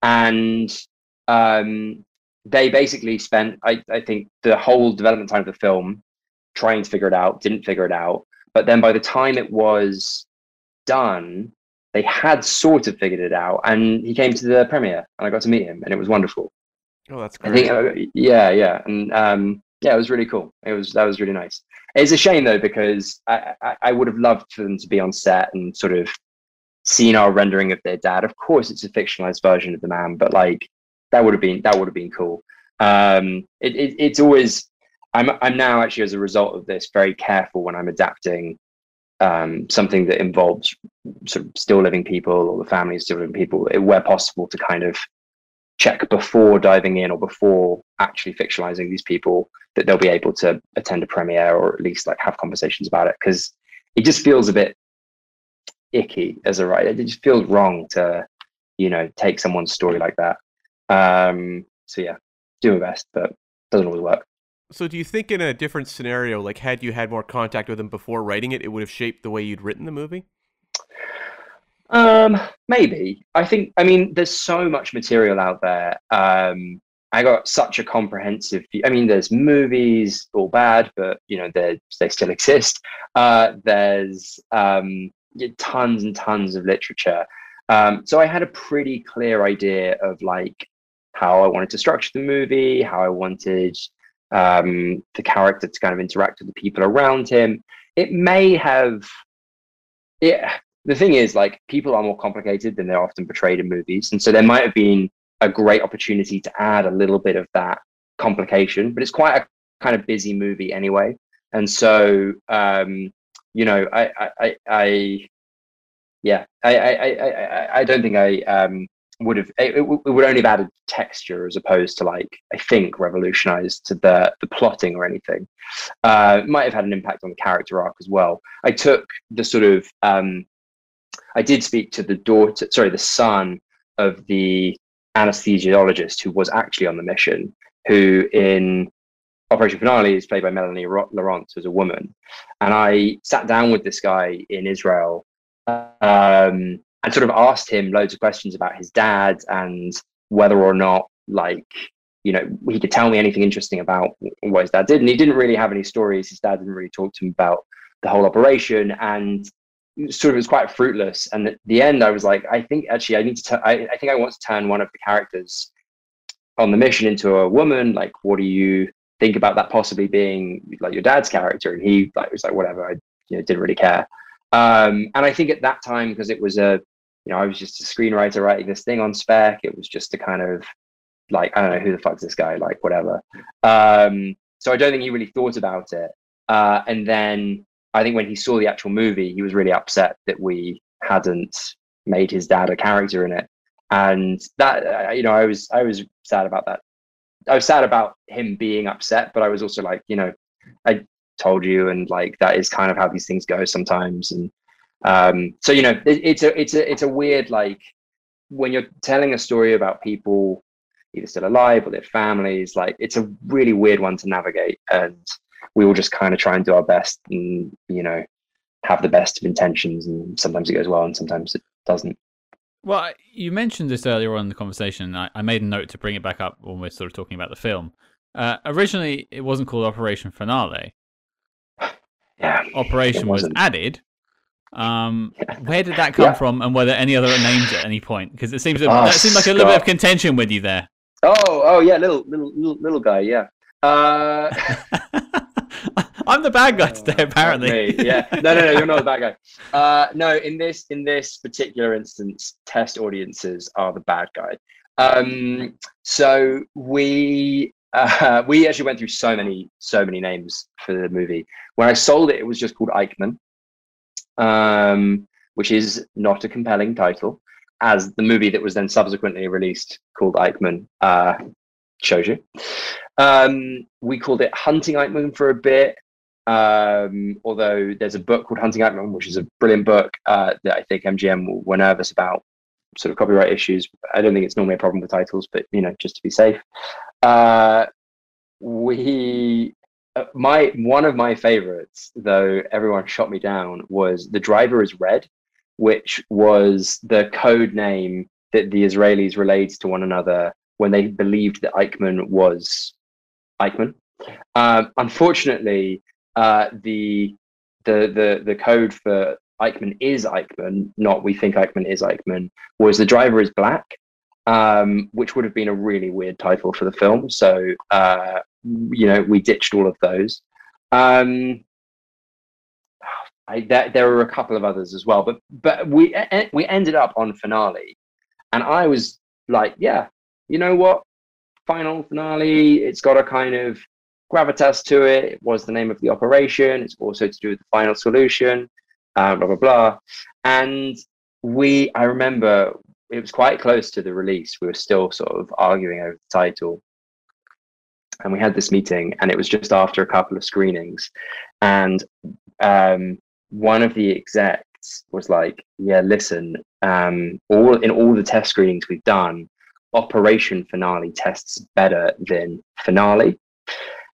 And um, they basically spent, I, I think, the whole development time of the film trying to figure it out, didn't figure it out. But then by the time it was done, they had sort of figured it out. And he came to the premiere and I got to meet him and it was wonderful. Oh, that's I great. think, uh, yeah, yeah. And um, yeah, it was really cool. It was, that was really nice. It's a shame though, because I, I, I would have loved for them to be on set and sort of seen our rendering of their dad. Of course, it's a fictionalized version of the man, but like that would have been, that would have been cool. Um, it, it, it's always, I'm I'm now actually as a result of this very careful when I'm adapting um, something that involves sort of still living people or the family of still living people, where possible, to kind of check before diving in or before actually fictionalizing these people that they'll be able to attend a premiere or at least like have conversations about it because it just feels a bit icky as a writer. It just feels wrong to you know take someone's story like that. Um, so yeah, do my best, but doesn't always work. So, do you think in a different scenario, like had you had more contact with him before writing it, it would have shaped the way you'd written the movie? Um, maybe. I think. I mean, there's so much material out there. Um, I got such a comprehensive. View. I mean, there's movies, all bad, but you know, they they still exist. Uh, there's um, tons and tons of literature. Um, so I had a pretty clear idea of like how I wanted to structure the movie, how I wanted um, the character to kind of interact with the people around him. It may have. Yeah, the thing is, like, people are more complicated than they're often portrayed in movies, and so there might have been a great opportunity to add a little bit of that complication. But it's quite a kind of busy movie anyway, and so um, you know, I, I, I, I yeah, I, I, I, I, I don't think I um, would have. It, it would only have added texture as opposed to like I think revolutionized to the the plotting or anything. Uh, might have had an impact on the character arc as well. I took the sort of um, I did speak to the daughter, sorry, the son of the anesthesiologist who was actually on the mission, who in Operation Finale is played by Melanie Laurent, as a woman. And I sat down with this guy in Israel um, and sort of asked him loads of questions about his dad and whether or not, like, you know, he could tell me anything interesting about what his dad did. And he didn't really have any stories. His dad didn't really talk to him about the whole operation. And sort of it was quite fruitless. And at the end, I was like, I think actually I need to. T- I, I think I want to turn one of the characters on the mission into a woman. Like, what do you think about that possibly being like your dad's character? And he like was like, whatever. I you know, didn't really care. Um, and I think at that time, because it was a, you know, I was just a screenwriter writing this thing on spec. It was just a kind of like I don't know who the fuck's this guy, like whatever. Um, so I don't think he really thought about it. Uh, and then I think when he saw the actual movie, he was really upset that we hadn't made his dad a character in it, and that uh, you know I was I was sad about that. I was sad about him being upset, but I was also like, you know, I told you, and like that is kind of how these things go sometimes, and um, so you know, it, it's a it's a it's a weird like when you're telling a story about people either still alive or their families, like it's a really weird one to navigate, and we all just kind of try and do our best and you know have the best of intentions and sometimes it goes well and sometimes it doesn't. Well you mentioned this earlier on in the conversation I, I made a note to bring it back up when we're sort of talking about the film. Uh, originally it wasn't called operation finale. Yeah operation was added um, where did that come yeah. from and were there any other names at any point because it seems oh, that seemed like a little bit of contention with you there oh oh yeah little little little, little guy yeah uh I'm the bad guy today, oh, apparently. yeah. No, no, no. You're not the bad guy. Uh, no, in this in this particular instance, test audiences are the bad guy. Um, so we uh, we actually went through so many so many names for the movie. When I sold it, it was just called Eichmann, um, which is not a compelling title, as the movie that was then subsequently released called Eichmann uh, shows you. Um, we called it Hunting Eichmann for a bit. Um, although there's a book called Hunting Eichmann, which is a brilliant book uh, that I think MGM were nervous about sort of copyright issues. I don't think it's normally a problem with titles, but you know, just to be safe. Uh, we my one of my favorites, though everyone shot me down, was the driver is red, which was the code name that the Israelis relayed to one another when they believed that Eichmann was Eichmann. Um, unfortunately, uh, the the the the code for Eichmann is Eichmann, not we think Eichmann is Eichmann, was the driver is black, um, which would have been a really weird title for the film. So, uh, you know, we ditched all of those. Um, I, there, there were a couple of others as well, but but we we ended up on finale, and I was like, yeah, you know what, final finale. It's got a kind of gravitas to it. It was the name of the operation. It's also to do with the final solution uh, blah blah blah. And we, I remember it was quite close to the release. We were still sort of arguing over the title, and we had this meeting, and it was just after a couple of screenings, and um, one of the execs was like, "Yeah, listen, um, all in all the test screenings we've done." Operation Finale tests better than Finale.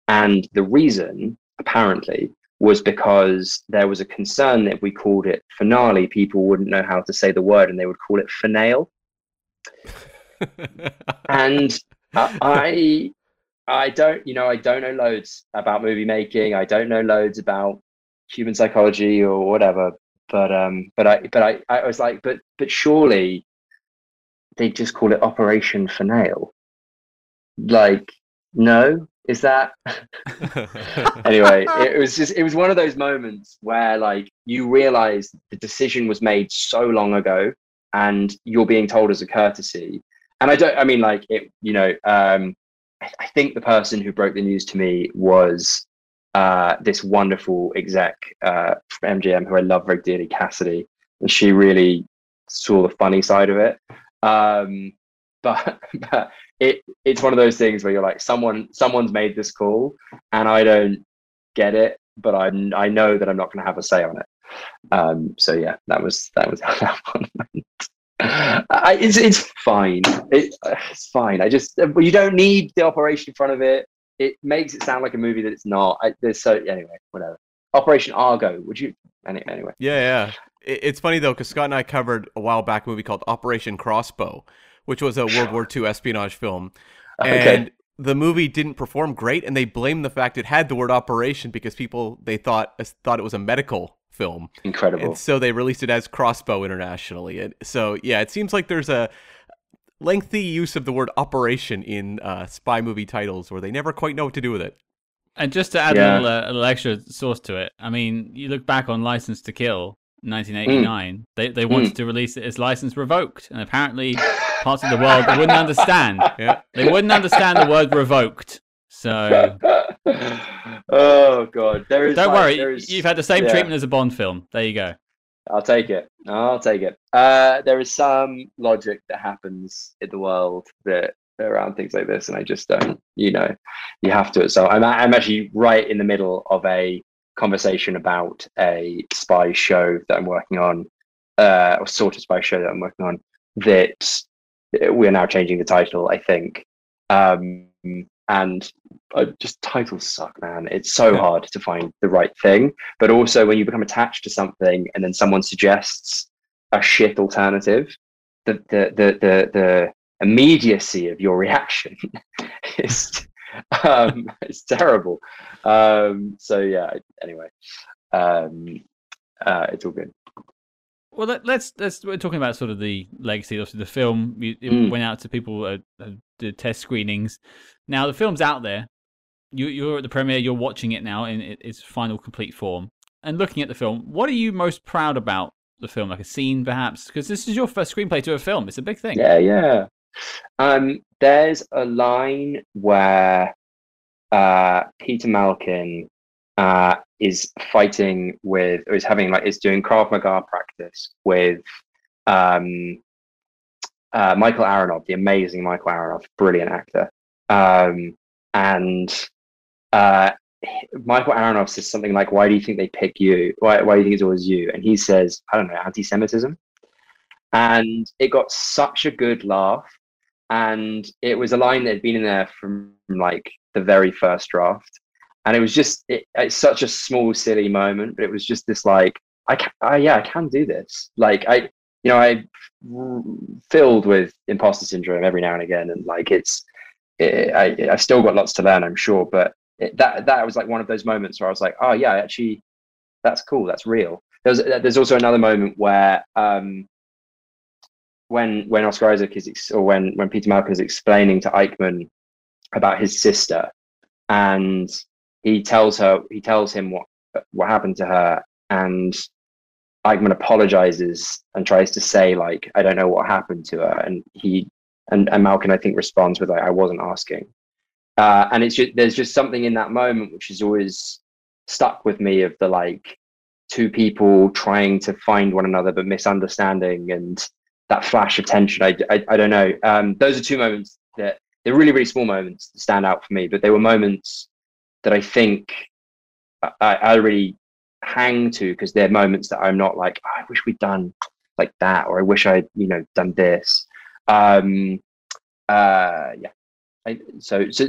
And the reason, apparently, was because there was a concern that if we called it finale, people wouldn't know how to say the word and they would call it finale. and I, I don't, you know, I don't know loads about movie making. I don't know loads about human psychology or whatever. But um, but I, but I, I was like, but but surely they just call it Operation Finale. Like, no, is that anyway it was just it was one of those moments where like you realize the decision was made so long ago and you're being told as a courtesy and i don't i mean like it you know um i, I think the person who broke the news to me was uh this wonderful exec uh from mgm who i love very dearly cassidy and she really saw the funny side of it um but, but it it's one of those things where you're like someone someone's made this call and I don't get it, but I I know that I'm not going to have a say on it. Um, so yeah, that was that was how that one went. I, it's it's fine. It, it's fine. I just you don't need the operation in front of it. It makes it sound like a movie that it's not. I, there's so anyway, whatever. Operation Argo. Would you anyway? Yeah, yeah. it's funny though because Scott and I covered a while back a movie called Operation Crossbow, which was a World War II espionage film. Okay. And the movie didn't perform great, and they blamed the fact it had the word operation because people they thought thought it was a medical film. Incredible. And so they released it as Crossbow internationally. And so yeah, it seems like there's a lengthy use of the word operation in uh, spy movie titles where they never quite know what to do with it. And just to add yeah. a, little, uh, a little extra source to it, I mean, you look back on License to Kill, 1989, mm. they they wanted mm. to release it as license revoked, and apparently parts of the world wouldn't understand. Yeah. They wouldn't understand the word revoked. So, oh god, there is. Don't like, worry, is, you've had the same yeah. treatment as a Bond film. There you go. I'll take it. I'll take it. Uh, there is some logic that happens in the world that around things like this, and I just don't. You know, you have to. So I'm I'm actually right in the middle of a conversation about a spy show that I'm working on, uh, or sort of spy show that I'm working on that we're now changing the title, I think. Um, and uh, just titles suck, man. It's so yeah. hard to find the right thing. But also, when you become attached to something and then someone suggests a shit alternative, the the the the, the immediacy of your reaction is um, it's terrible. Um, so yeah. Anyway, um, uh, it's all good. Well, let, us let's we're talking about sort of the legacy. Obviously, the film it mm. went out to people uh, did test screenings. Now the film's out there. You, you're at the premiere. You're watching it now in its final complete form and looking at the film. What are you most proud about the film? Like a scene, perhaps, because this is your first screenplay to a film. It's a big thing. Yeah, yeah. Um, there's a line where uh, Peter Malkin uh, is fighting with, or is having like, is doing Krav Maga practice with um, uh, Michael Aronov, the amazing Michael Aronov, brilliant actor. Um, and uh, Michael Aronov says something like, "Why do you think they pick you? Why, why do you think it's always you?" And he says, "I don't know, anti-Semitism." And it got such a good laugh, and it was a line that had been in there from like the very first draft, and it was just it, it's such a small silly moment but it was just this like i can I, yeah i can do this like i you know i filled with imposter syndrome every now and again and like it's it, i i still got lots to learn i'm sure but it, that that was like one of those moments where i was like oh yeah actually that's cool that's real. There's there's also another moment where um when when oscar isaac is ex- or when when Peter Malkin is explaining to eichmann about his sister and he tells her he tells him what what happened to her and Eichmann apologizes and tries to say like I don't know what happened to her and he and, and Malkin I think responds with like I wasn't asking. Uh, and it's just there's just something in that moment which is always stuck with me of the like two people trying to find one another but misunderstanding and that flash of tension. I, I, I don't know. Um, those are two moments that they're really really small moments that stand out for me but they were moments that I think I, I really hang to because they're moments that I'm not like, oh, I wish we'd done like that, or I wish I'd, you know, done this. Um, uh, yeah. I, so, so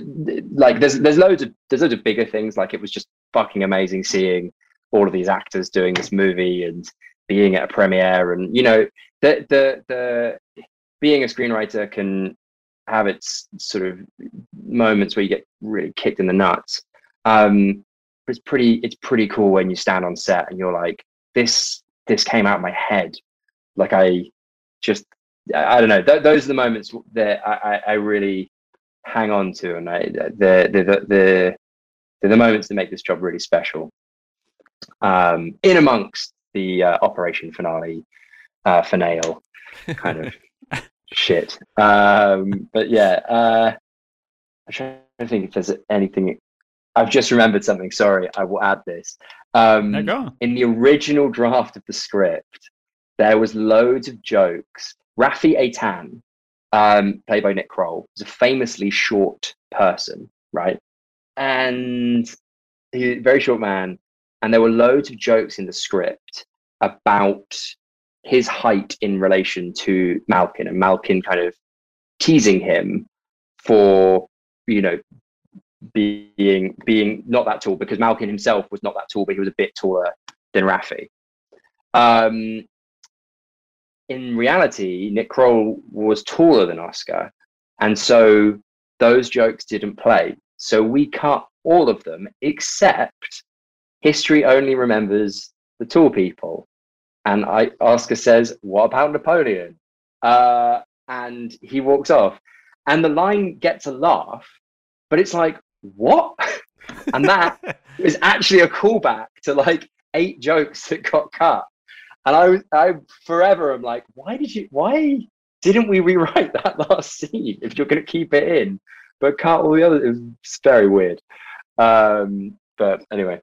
like there's there's loads of there's loads of bigger things like it was just fucking amazing seeing all of these actors doing this movie and being at a premiere and you know the the the being a screenwriter can have its sort of moments where you get really kicked in the nuts um, it's pretty it's pretty cool when you stand on set and you're like, this this came out of my head. Like I just I don't know. Th- those are the moments that I, I, really hang on to, and I, the, the the the the moments that make this job really special. Um, in amongst the uh, operation finale uh, finale kind of shit. Um, but yeah, uh, I'm trying to think if there's anything I've just remembered something. Sorry, I will add this. Um, in the original draft of the script, there was loads of jokes. Rafi Eitan, um, played by Nick Kroll, is a famously short person, right? And he's a very short man. And there were loads of jokes in the script about his height in relation to Malkin and Malkin kind of teasing him for, you know, being being not that tall because Malkin himself was not that tall, but he was a bit taller than Rafi. Um, in reality, Nick Kroll was taller than Oscar, and so those jokes didn't play. So we cut all of them except history only remembers the tall people. And I Oscar says, "What about Napoleon?" Uh, and he walks off, and the line gets a laugh, but it's like, what? and that is actually a callback to like eight jokes that got cut. And I, I forever am like, why did you, why didn't we rewrite that last scene if you're going to keep it in, but cut all the others? It's very weird. Um, but anyway.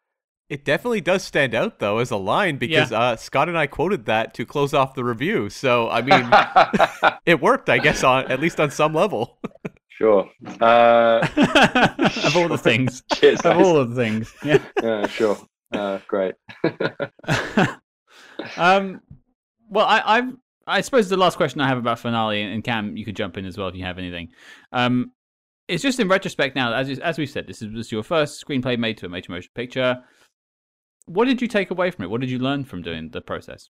It definitely does stand out though as a line because yeah. uh, Scott and I quoted that to close off the review. So I mean, it worked, I guess, on at least on some level. Sure. Uh, of all the things. Cheers, of all the things. Yeah. Yeah. Sure. Uh, great. Um. Well, I, I, I suppose the last question I have about finale, and Cam, you could jump in as well if you have anything. Um, it's just in retrospect now, as as we said, this was your first screenplay made to a major motion picture. What did you take away from it? What did you learn from doing the process?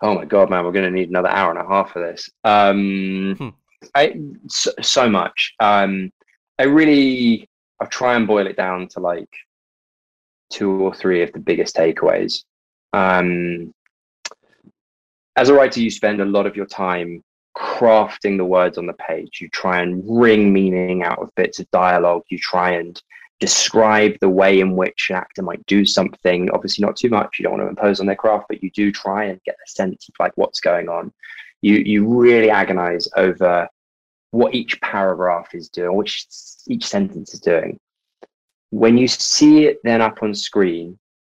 Oh my god, man, we're going to need another hour and a half for this. Um, hmm. I so, so much. Um, I really I try and boil it down to like two or three of the biggest takeaways. Um, as a writer, you spend a lot of your time crafting the words on the page. You try and wring meaning out of bits of dialogue. You try and describe the way in which an actor might do something. Obviously, not too much. You don't want to impose on their craft, but you do try and get a sense of like what's going on you you really agonize over what each paragraph is doing, which each sentence is doing. When you see it then up on screen,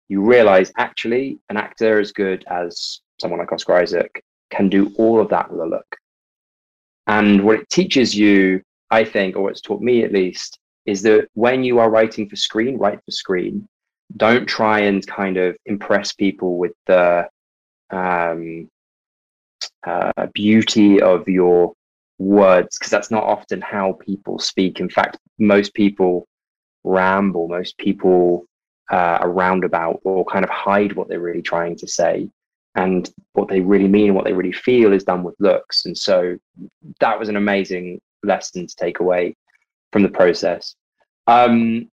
you realize actually an actor as good as someone like Oscar Isaac can do all of that with a look. And what it teaches you, I think, or it's taught me at least, is that when you are writing for screen, write for screen. Don't try and kind of impress people with the um, uh, beauty of your words because that's not often how people speak. In fact, most people ramble. Most people uh, are roundabout or kind of hide what they're really trying to say. And what they really mean, what they really feel is done with looks. And so that was an amazing lesson to take away from the process. Um,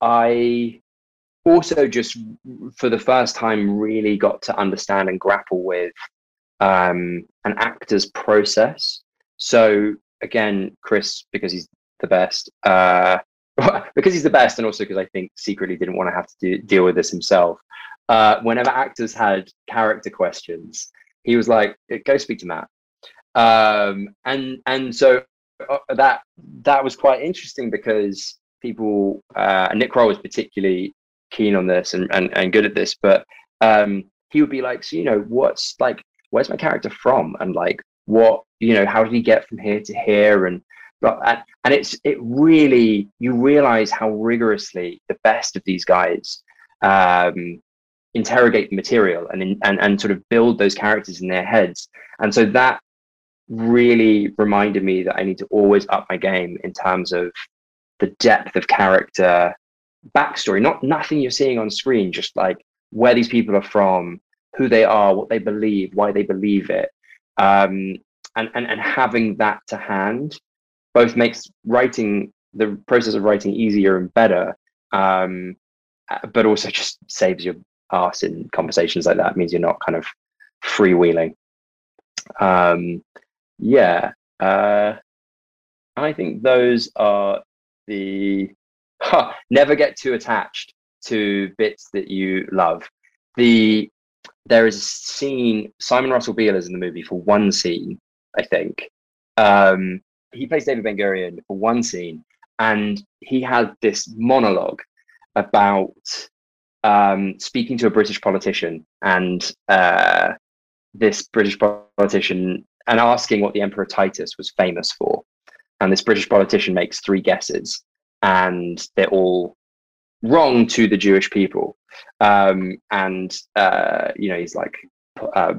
I also just for the first time really got to understand and grapple with um, an actor's process. So again, Chris, because he's the best, uh, because he's the best, and also because I think secretly didn't want to have to do, deal with this himself. Uh, whenever actors had character questions, he was like, "Go speak to Matt," um, and and so uh, that that was quite interesting because people uh, and Nick Kroll was particularly keen on this and, and, and good at this, but um, he would be like, so you know, what's like, where's my character from, and like, what you know, how did he get from here to here, and but and, and it's it really you realize how rigorously the best of these guys um, interrogate the material and, and and sort of build those characters in their heads, and so that really reminded me that I need to always up my game in terms of the depth of character backstory, not nothing you're seeing on screen, just like where these people are from, who they are, what they believe, why they believe it. Um, and, and, and having that to hand both makes writing the process of writing easier and better, um, uh, but also just saves your ass in conversations like that. It means you're not kind of freewheeling. Um, yeah, uh, I think those are the huh, never get too attached to bits that you love. The there is a scene Simon Russell Beale is in the movie for one scene, I think. Um, he plays David Ben Gurion for one scene, and he had this monologue about um, speaking to a British politician and uh, this British politician and asking what the Emperor Titus was famous for. And this British politician makes three guesses, and they're all wrong to the Jewish people. Um, and uh, you know, he's like uh,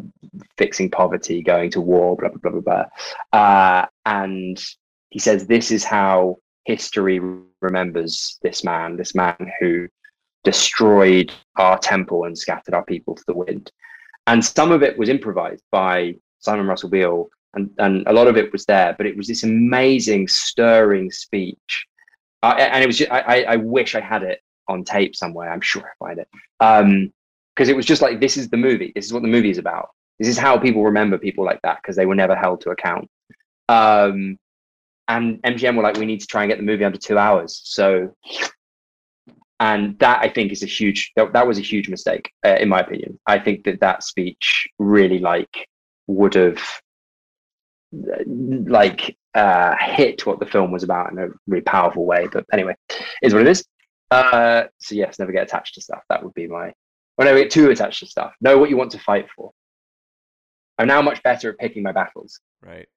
fixing poverty, going to war, blah blah blah blah blah. Uh, and he says this is how history remembers this man, this man who destroyed our temple and scattered our people to the wind. And some of it was improvised by Simon Russell Beale, and, and a lot of it was there, but it was this amazing, stirring speech uh, and it was just, I, I wish I had it on tape somewhere. I'm sure I find it. Um, because it was just like this is the movie. This is what the movie is about. This is how people remember people like that because they were never held to account. Um, and MGM were like, we need to try and get the movie under two hours. So, and that I think is a huge. That, that was a huge mistake, uh, in my opinion. I think that that speech really like would have like uh, hit what the film was about in a really powerful way. But anyway, is what it is. Uh, so yes, never get attached to stuff. That would be my. Or get too attached to stuff. Know what you want to fight for. I'm now much better at picking my battles. Right.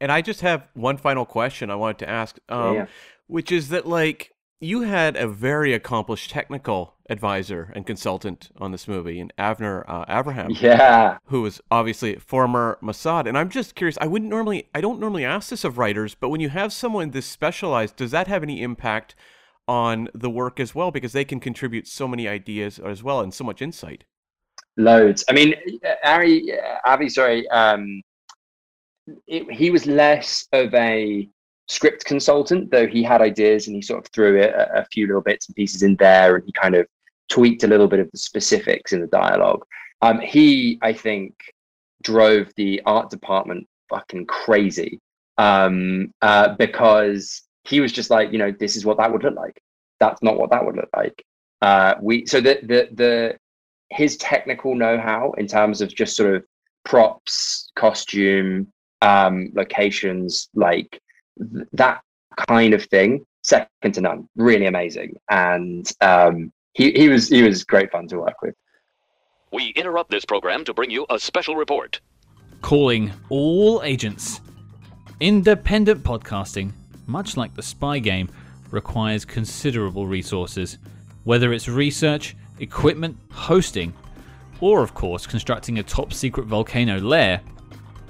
And I just have one final question I wanted to ask, um, yeah. which is that like you had a very accomplished technical advisor and consultant on this movie, and Avner uh, Avraham, yeah, who was obviously former Mossad. And I'm just curious. I wouldn't normally, I don't normally ask this of writers, but when you have someone this specialized, does that have any impact on the work as well? Because they can contribute so many ideas as well and so much insight. Loads. I mean, Ari, Avi, sorry, um, it, he was less of a script consultant, though he had ideas and he sort of threw a, a, few little bits and pieces in there and he kind of tweaked a little bit of the specifics in the dialogue. Um, he, I think, drove the art department fucking crazy um, uh, because he was just like, you know, this is what that would look like. That's not what that would look like. Uh, we so the the the his technical know-how in terms of just sort of props, costume, um, locations, like th- that kind of thing, second to none. Really amazing, and um, he he was he was great fun to work with. We interrupt this program to bring you a special report. Calling all agents. Independent podcasting, much like the spy game, requires considerable resources, whether it's research, equipment, hosting, or of course constructing a top secret volcano lair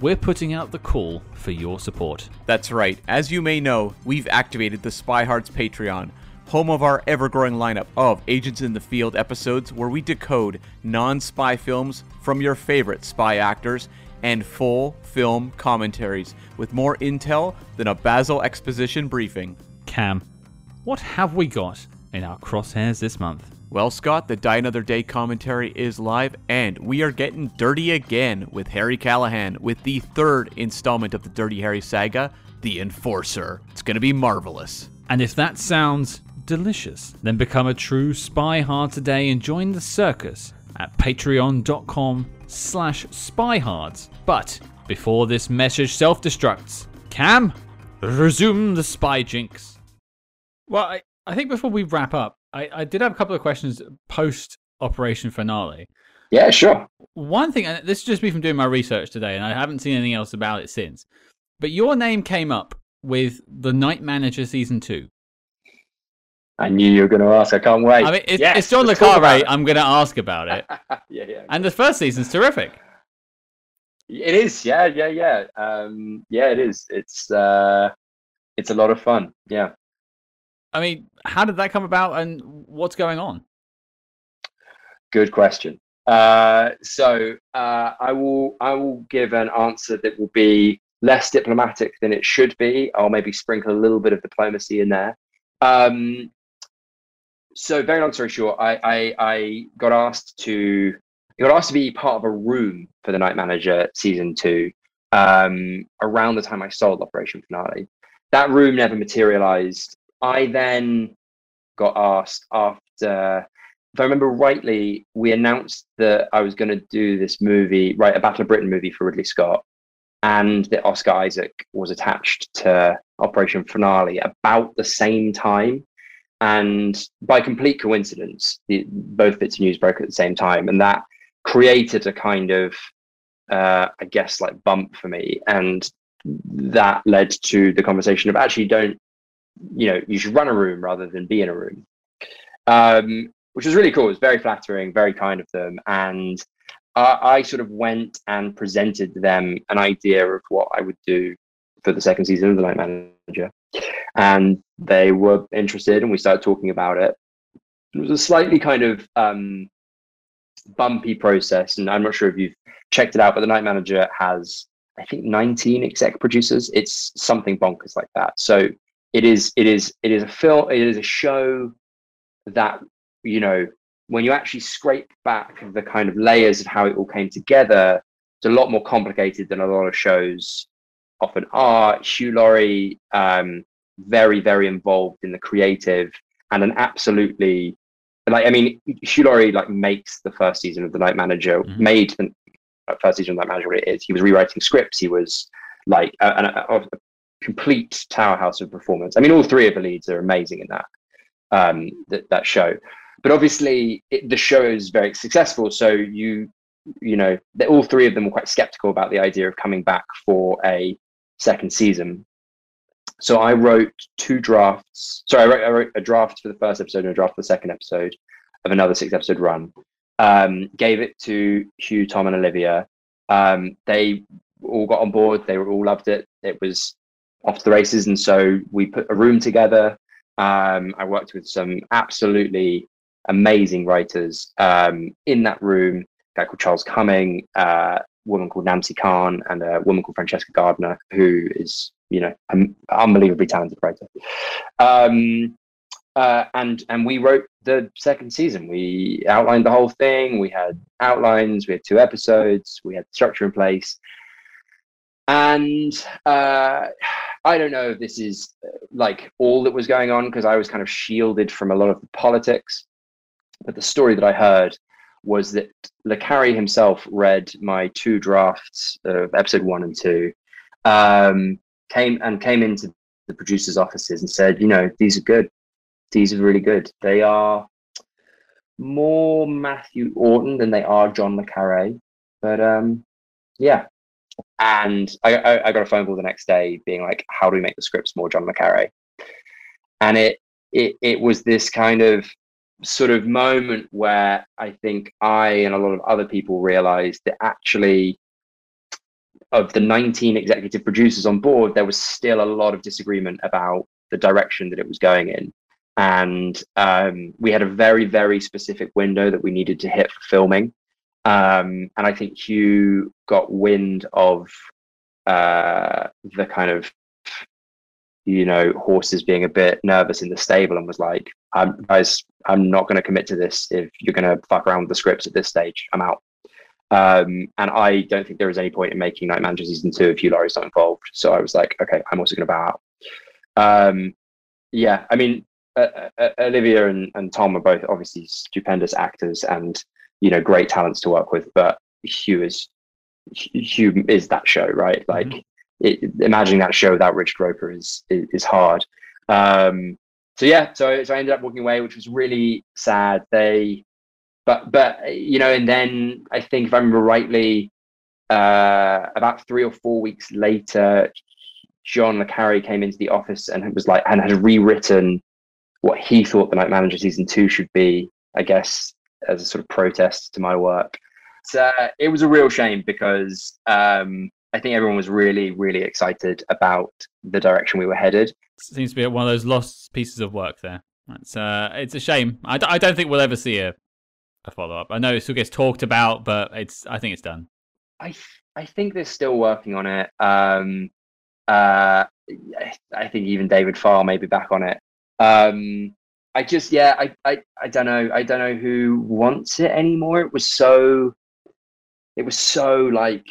we're putting out the call for your support. That's right. As you may know, we've activated the Spy Hards Patreon, home of our ever growing lineup of Agents in the Field episodes where we decode non spy films from your favorite spy actors and full film commentaries with more intel than a Basil exposition briefing. Cam, what have we got in our crosshairs this month? Well, Scott, the Die Another Day commentary is live, and we are getting dirty again with Harry Callahan with the third installment of the Dirty Harry saga, The Enforcer. It's going to be marvelous. And if that sounds delicious, then become a true spy hard today and join the circus at patreon.com slash spyhards. But before this message self-destructs, Cam, resume the spy jinx. Well, I, I think before we wrap up, I, I did have a couple of questions post Operation Finale. Yeah, sure. One thing, and this is just me from doing my research today, and I haven't seen anything else about it since. But your name came up with the Night Manager season two. I knew you were going to ask. I can't wait. I mean, it's, Yes, it's John le let's talk about Carre. I'm going to ask about it. yeah, yeah. And the first season's terrific. It is. Yeah, yeah, yeah. Um, yeah, it is. It's uh, it's a lot of fun. Yeah. I mean, how did that come about, and what's going on? Good question. Uh, so uh, I will I will give an answer that will be less diplomatic than it should be. I'll maybe sprinkle a little bit of diplomacy in there. Um, so very long story short, I, I I got asked to got asked to be part of a room for the Night Manager season two um, around the time I sold Operation Finale. That room never materialized. I then got asked after if I remember rightly, we announced that I was going to do this movie, write a Battle of Britain movie for Ridley Scott, and that Oscar Isaac was attached to Operation Finale about the same time. And by complete coincidence, the, both bits of news broke at the same time, and that created a kind of, uh, I guess, like bump for me, and that led to the conversation of actually don't, you know, you should run a room rather than be in a room. Um, which was really cool. It was very flattering, very kind of them. And I, I sort of went and presented them an idea of what I would do for the second season of The Night Manager. And they were interested, and we started talking about it. It was a slightly kind of um, bumpy process. And I'm not sure if you've checked it out, but The Night Manager has, I think, 19 exec producers. It's something bonkers like that. So it is, it is, it is a film, it is a show that you know, when you actually scrape back the kind of layers of how it all came together, it's a lot more complicated than a lot of shows often are. Hugh Laurie, um, very, very involved in the creative and an absolutely like I mean, Hugh Laurie like makes the first season of The Night Manager, Mhm. made the first season of The Night Manager it is. He was rewriting scripts. He was like a, a, a complete powerhouse of performance. I mean, all three of the leads are amazing in that um, that that show but obviously it, the show is very successful so you you know all three of them were quite skeptical about the idea of coming back for a second season so i wrote two drafts. Sorry i wrote, I wrote a draft for the first episode and a draft for the second episode of another six episode run. Um, gave it to hugh tom and olivia. Um, they all got on board. They all loved it. It was off the races. And so we put a room together. Um, i worked with some absolutely amazing writers um, in that room. A guy called Charles Cumming, uh, a woman called Nancy Kahn, and a woman called Francesca Gardner, who is, you know, an unbelievably talented writer. Um, uh, and and we wrote the second season. We outlined the whole thing. We had outlines. We had two episodes. We had structure in place. And uh, I don't know if this is uh, like all that was going on because I was kind of shielded from a lot of the politics but the story that I heard was that Le himself read my two drafts of episode one and two, um, came and came into the producers' offices and said, you know, these are good. These are really good. They are more Matthew Orton than they are John Le. But um, yeah. And I, I, I got a phone call the next day being like, how do we make the scripts more John Le? And it, it, it was this kind of sort of moment where I think I and a lot of other people realized that actually, of the 19 executive producers on board, there was still a lot of disagreement about the direction that it was going in. and um, we had a very very specific window that we needed to hit for filming. Um, and I think Hugh got wind of uh, the kind of you know horses being a bit nervous in the stable and was like, "I'm guys, I'm not going to commit to this if you're going to fuck around with the scripts at this stage. I'm out." Um, and I don't think there is any point in making Night Manager season two if Hugh Laurie's not involved. So I was like, okay, I'm also going to bow out. Um, yeah, I mean, uh, uh, Olivia and, and Tom are both obviously stupendous actors and you know great talents to work with, but Hugh is Hugh is that show, right? Like, mm-hmm. it, imagining that show without Richard Roper is is, is hard. Um, so yeah, so so I ended up walking away, which was really sad. They but but you know, and then I think if I remember rightly, uh, about three or four weeks later, John le Carre came into the office and was like and had rewritten what he thought the Night Manager season two should be. I guess as a sort of protest to my work. So it was a real shame because um, I think everyone was really, really excited about the direction we were headed. Seems to be one of those lost pieces of work there. It's uh, it's a shame. I d- I don't think we'll ever see a a follow up. I know it still gets talked about, but it's I think it's done. I I think they're still working on it. Um, uh, I think even David Farr may be back on it. Um, I just yeah, I, I I don't know. I don't know who wants it anymore. It was so it was so like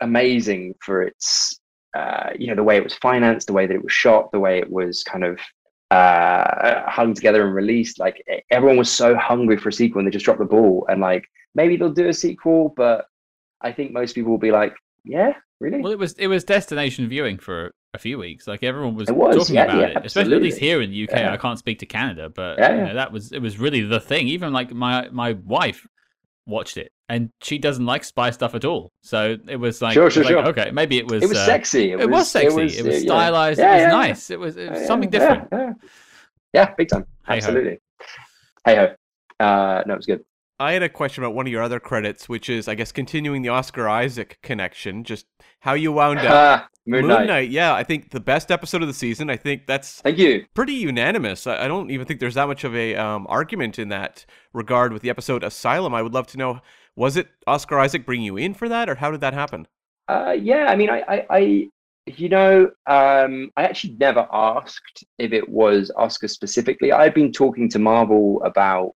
amazing for its uh, you know the way it was financed, the way that it was shot, the way it was kind of uh, hung together and released. Like everyone was so hungry for a sequel, and they just dropped the ball. And like maybe they'll do a sequel, but I think most people will be like, "Yeah, really." Well, it was it was destination viewing for a few weeks. Like everyone was, was talking yeah, about yeah, it, especially at least here in the UK. Yeah. I can't speak to Canada, but you know, that was it was really the thing. Even like my my wife watched it and she doesn't like spy stuff at all. So it was like, sure, sure, like, sure. okay, maybe it was. It was uh, sexy. It, it, was, was, sexy. It was, it was stylized. Yeah. it was yeah, nice. It was, it was something different. Yeah, big time. Absolutely. Hey ho. Uh, no, it was good. I had a question about one of your other credits, which is, I guess, continuing the Oscar Isaac connection. Just how you wound up. Moon, Moon Knight. Yeah, I think the best episode of the season. I think that's thank you. Pretty unanimous. I, I don't even think there's that much of a um, argument in that regard with the episode Asylum. I would love to know was it Oscar Isaac bring you in for that, or how did that happen? Uh, yeah, I mean, I, I, I you know, um, I actually never asked if it was Oscar specifically. I've been talking to Marvel about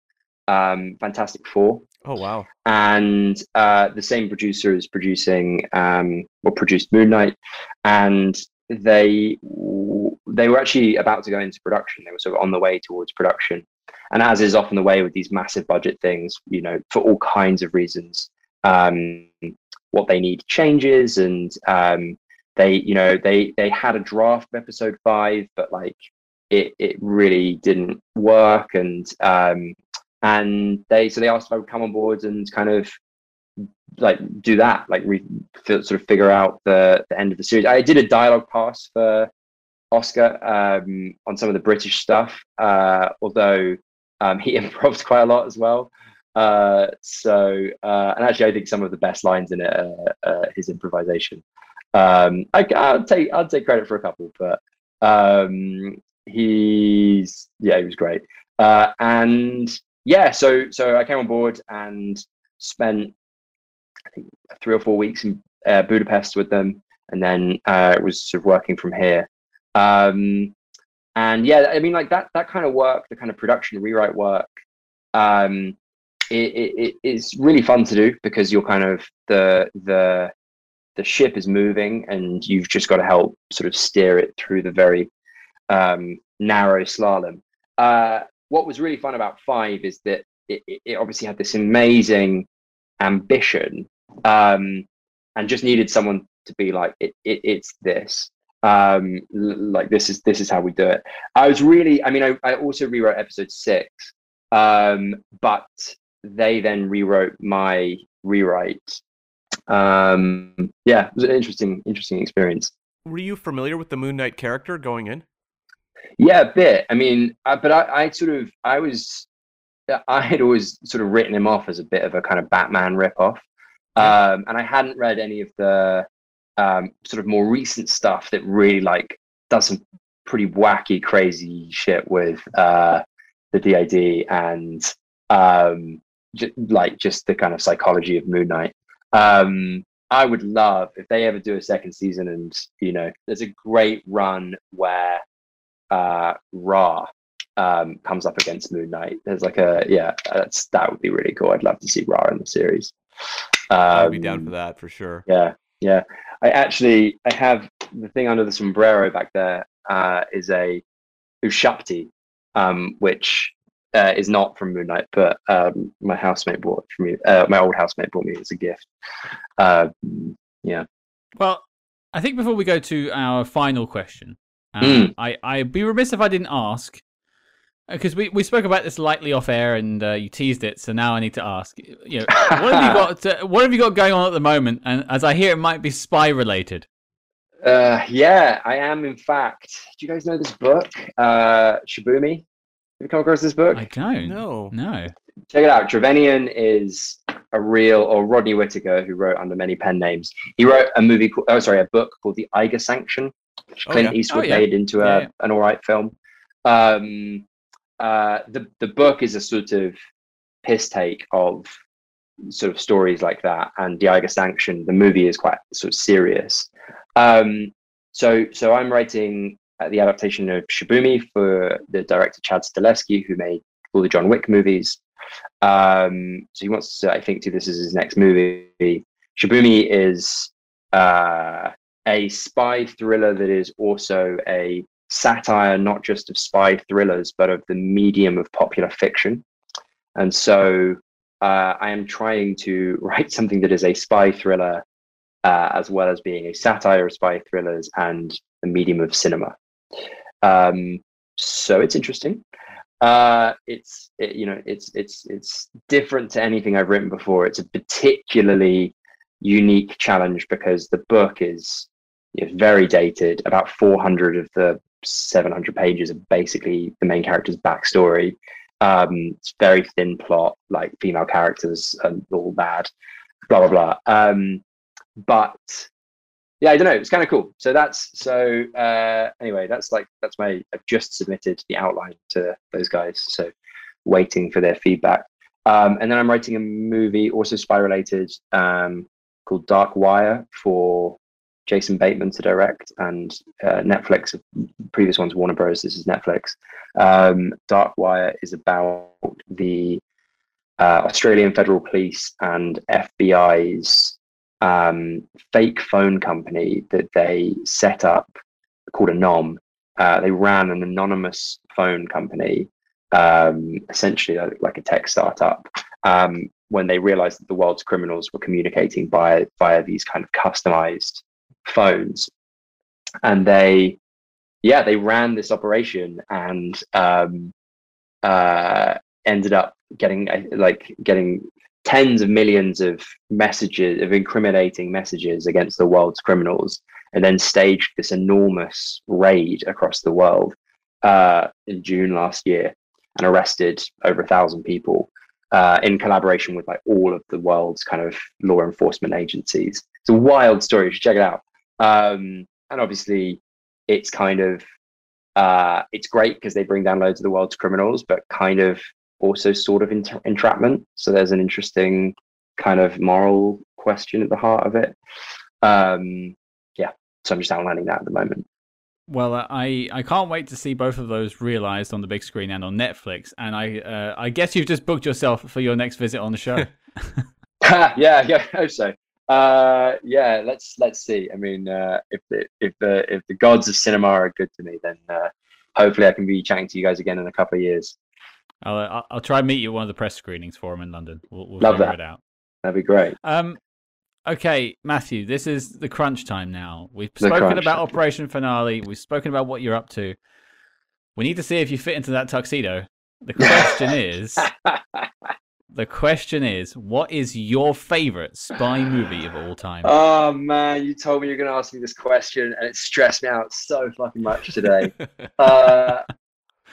um, Fantastic Four. Oh wow! And uh, the same producer is producing um, or produced Moon Knight, and they they were actually about to go into production. They were sort of on the way towards production, and as is often the way with these massive budget things, you know, for all kinds of reasons, um, what they need changes, and um, they, you know, they they had a draft of episode five, but like it it really didn't work, and um, and they so they asked if I would come on board and kind of like do that, like re- sort of figure out the the end of the series. I did a dialogue pass for Oscar um, on some of the British stuff, uh, although um, he improvised quite a lot as well. Uh, so, uh, and actually, I think some of the best lines in it are, uh, his improvisation. Um, I, will take I'll take credit for a couple, but um, he's yeah, he was great. Uh, and yeah, so so I came on board and spent I think three or four weeks in uh, Budapest with them, and then uh, was sort of working from here. Um, and yeah i mean like that that kind of work the kind of production rewrite work um it, it, it's really fun to do because you're kind of the the the ship is moving and you've just got to help sort of steer it through the very um, narrow slalom. Uh, what was really fun about five is that it, it obviously had this amazing ambition um, and just needed someone to be like it, it it's this um like this is this is how we do it. I was really i mean i, I also rewrote episode six um but they then rewrote my rewrite. Um yeah it was an interesting interesting experience. Were you familiar with the moon knight character going in? Yeah a bit. I mean uh, but I, I sort of i was i had always sort of written him off as a bit of a kind of batman ripoff. Um and i hadn't read any of the um, sort of more recent stuff that really like does some pretty wacky, crazy shit with uh, the DID and um, j- like just the kind of psychology of Moon Knight. Um, I would love if they ever do a second season, and you know, there's a great run where uh, Ra um, comes up against Moon Knight. There's like a yeah, that's that would be really cool. I'd love to see Ra in the series. Um, I'd be down for that for sure. Yeah, yeah. I actually I have the thing under the sombrero back there uh, is a Ushabti, um, which uh, is not from Moon Knight, but um, my housemate bought it for me. Uh, my old housemate bought me as a gift. Uh, yeah. Well, I think before we go to our final question, um, Mm. I I'd be remiss if I didn't ask because we, we spoke about this lightly off air and uh, you teased it, so now I need to ask. You know, what have you got? To, what have you got going on at the moment? And as I hear, it might be spy related. Uh, yeah, I am. In fact, do you guys know this book, uh, Shibumi? Have you come across this book? I don't. No. No. Check it out. Trevanian is a real, or Rodney Whitaker, who wrote under many pen names. He wrote a movie, called, oh, sorry, a book called The Eiger Sanction, which Oh, Clint yeah. Eastwood Oh, yeah. made into a, Yeah, yeah. an all right film. Um, uh, the the book is a sort of piss take of sort of stories like that, and Eiger Sanction, the movie is quite sort of serious. Um, so so I'm writing uh, the adaptation of Shibumi for the director Chad Stahelski, who made all the John Wick movies. Um, so he wants to, I think, do this as his next movie. Shibumi is uh, a spy thriller that is also a satire, not just of spy thrillers, but of the medium of popular fiction. And so uh, I am trying to write something that is a spy thriller, uh, as well as being a satire of spy thrillers and the medium of cinema. Um, so it's interesting. Uh, it's it, you know it's it's it's different to anything I've written before. It's a particularly unique challenge because the book is know, very dated. About 400 of the 700 pages of basically the main character's backstory. Um, it's very thin plot, like female characters and all bad, blah blah blah. Um, but yeah, I don't know. It's kind of cool. So that's so. Uh, anyway, that's like that's my. I've just submitted the outline to those guys. So waiting for their feedback. Um, and then I'm writing a movie, also spy related, um, called Dark Wire for Jason Bateman to direct and uh, Netflix. Previous one's Warner Bros. This is Netflix. Um, Dark Wire is about the uh, Australian Federal Police and FBI's um, fake phone company that they set up called Anom. Uh, they ran an anonymous phone company, um, essentially like, a tech startup, um, when they realized that the world's criminals were communicating via via these kind of customized phones, and they, yeah, they ran this operation and um, uh, ended up getting like getting tens of millions of messages of incriminating messages against the world's criminals and then staged this enormous raid across the world uh, in June last year and arrested over a thousand people uh, in collaboration with like all of the world's kind of law enforcement agencies. It's a wild story. You should check it out. Um, and obviously, it's kind of uh, it's great because they bring down loads of the world's criminals, but kind of also sort of entra- entrapment. So there's an interesting kind of moral question at the heart of it. Um, yeah, so I'm just outlining that at the moment. Well, uh, I I can't wait to see both of those realized on the big screen and on Netflix. And I uh, I guess you've just booked yourself for your next visit on the show. yeah, yeah, I hope so. Uh, yeah, let's let's see. I mean, uh, if the if the if the gods of cinema are good to me, then uh, hopefully I can be chatting to you guys again in a couple of years. I'll, uh, I'll I'll try and meet you at one of the press screenings for him in London. We'll, we'll Love that. it out. That'd be great. Um, okay, Matthew, this is the crunch time now. We've The spoken crunch about. Operation Finale. We've spoken about what you're up to. We need to see if you fit into that tuxedo. The question is, the question is, what is your favorite spy movie of all time? Oh man, you told me you're gonna ask me this question, and it stressed me out so fucking much today. uh,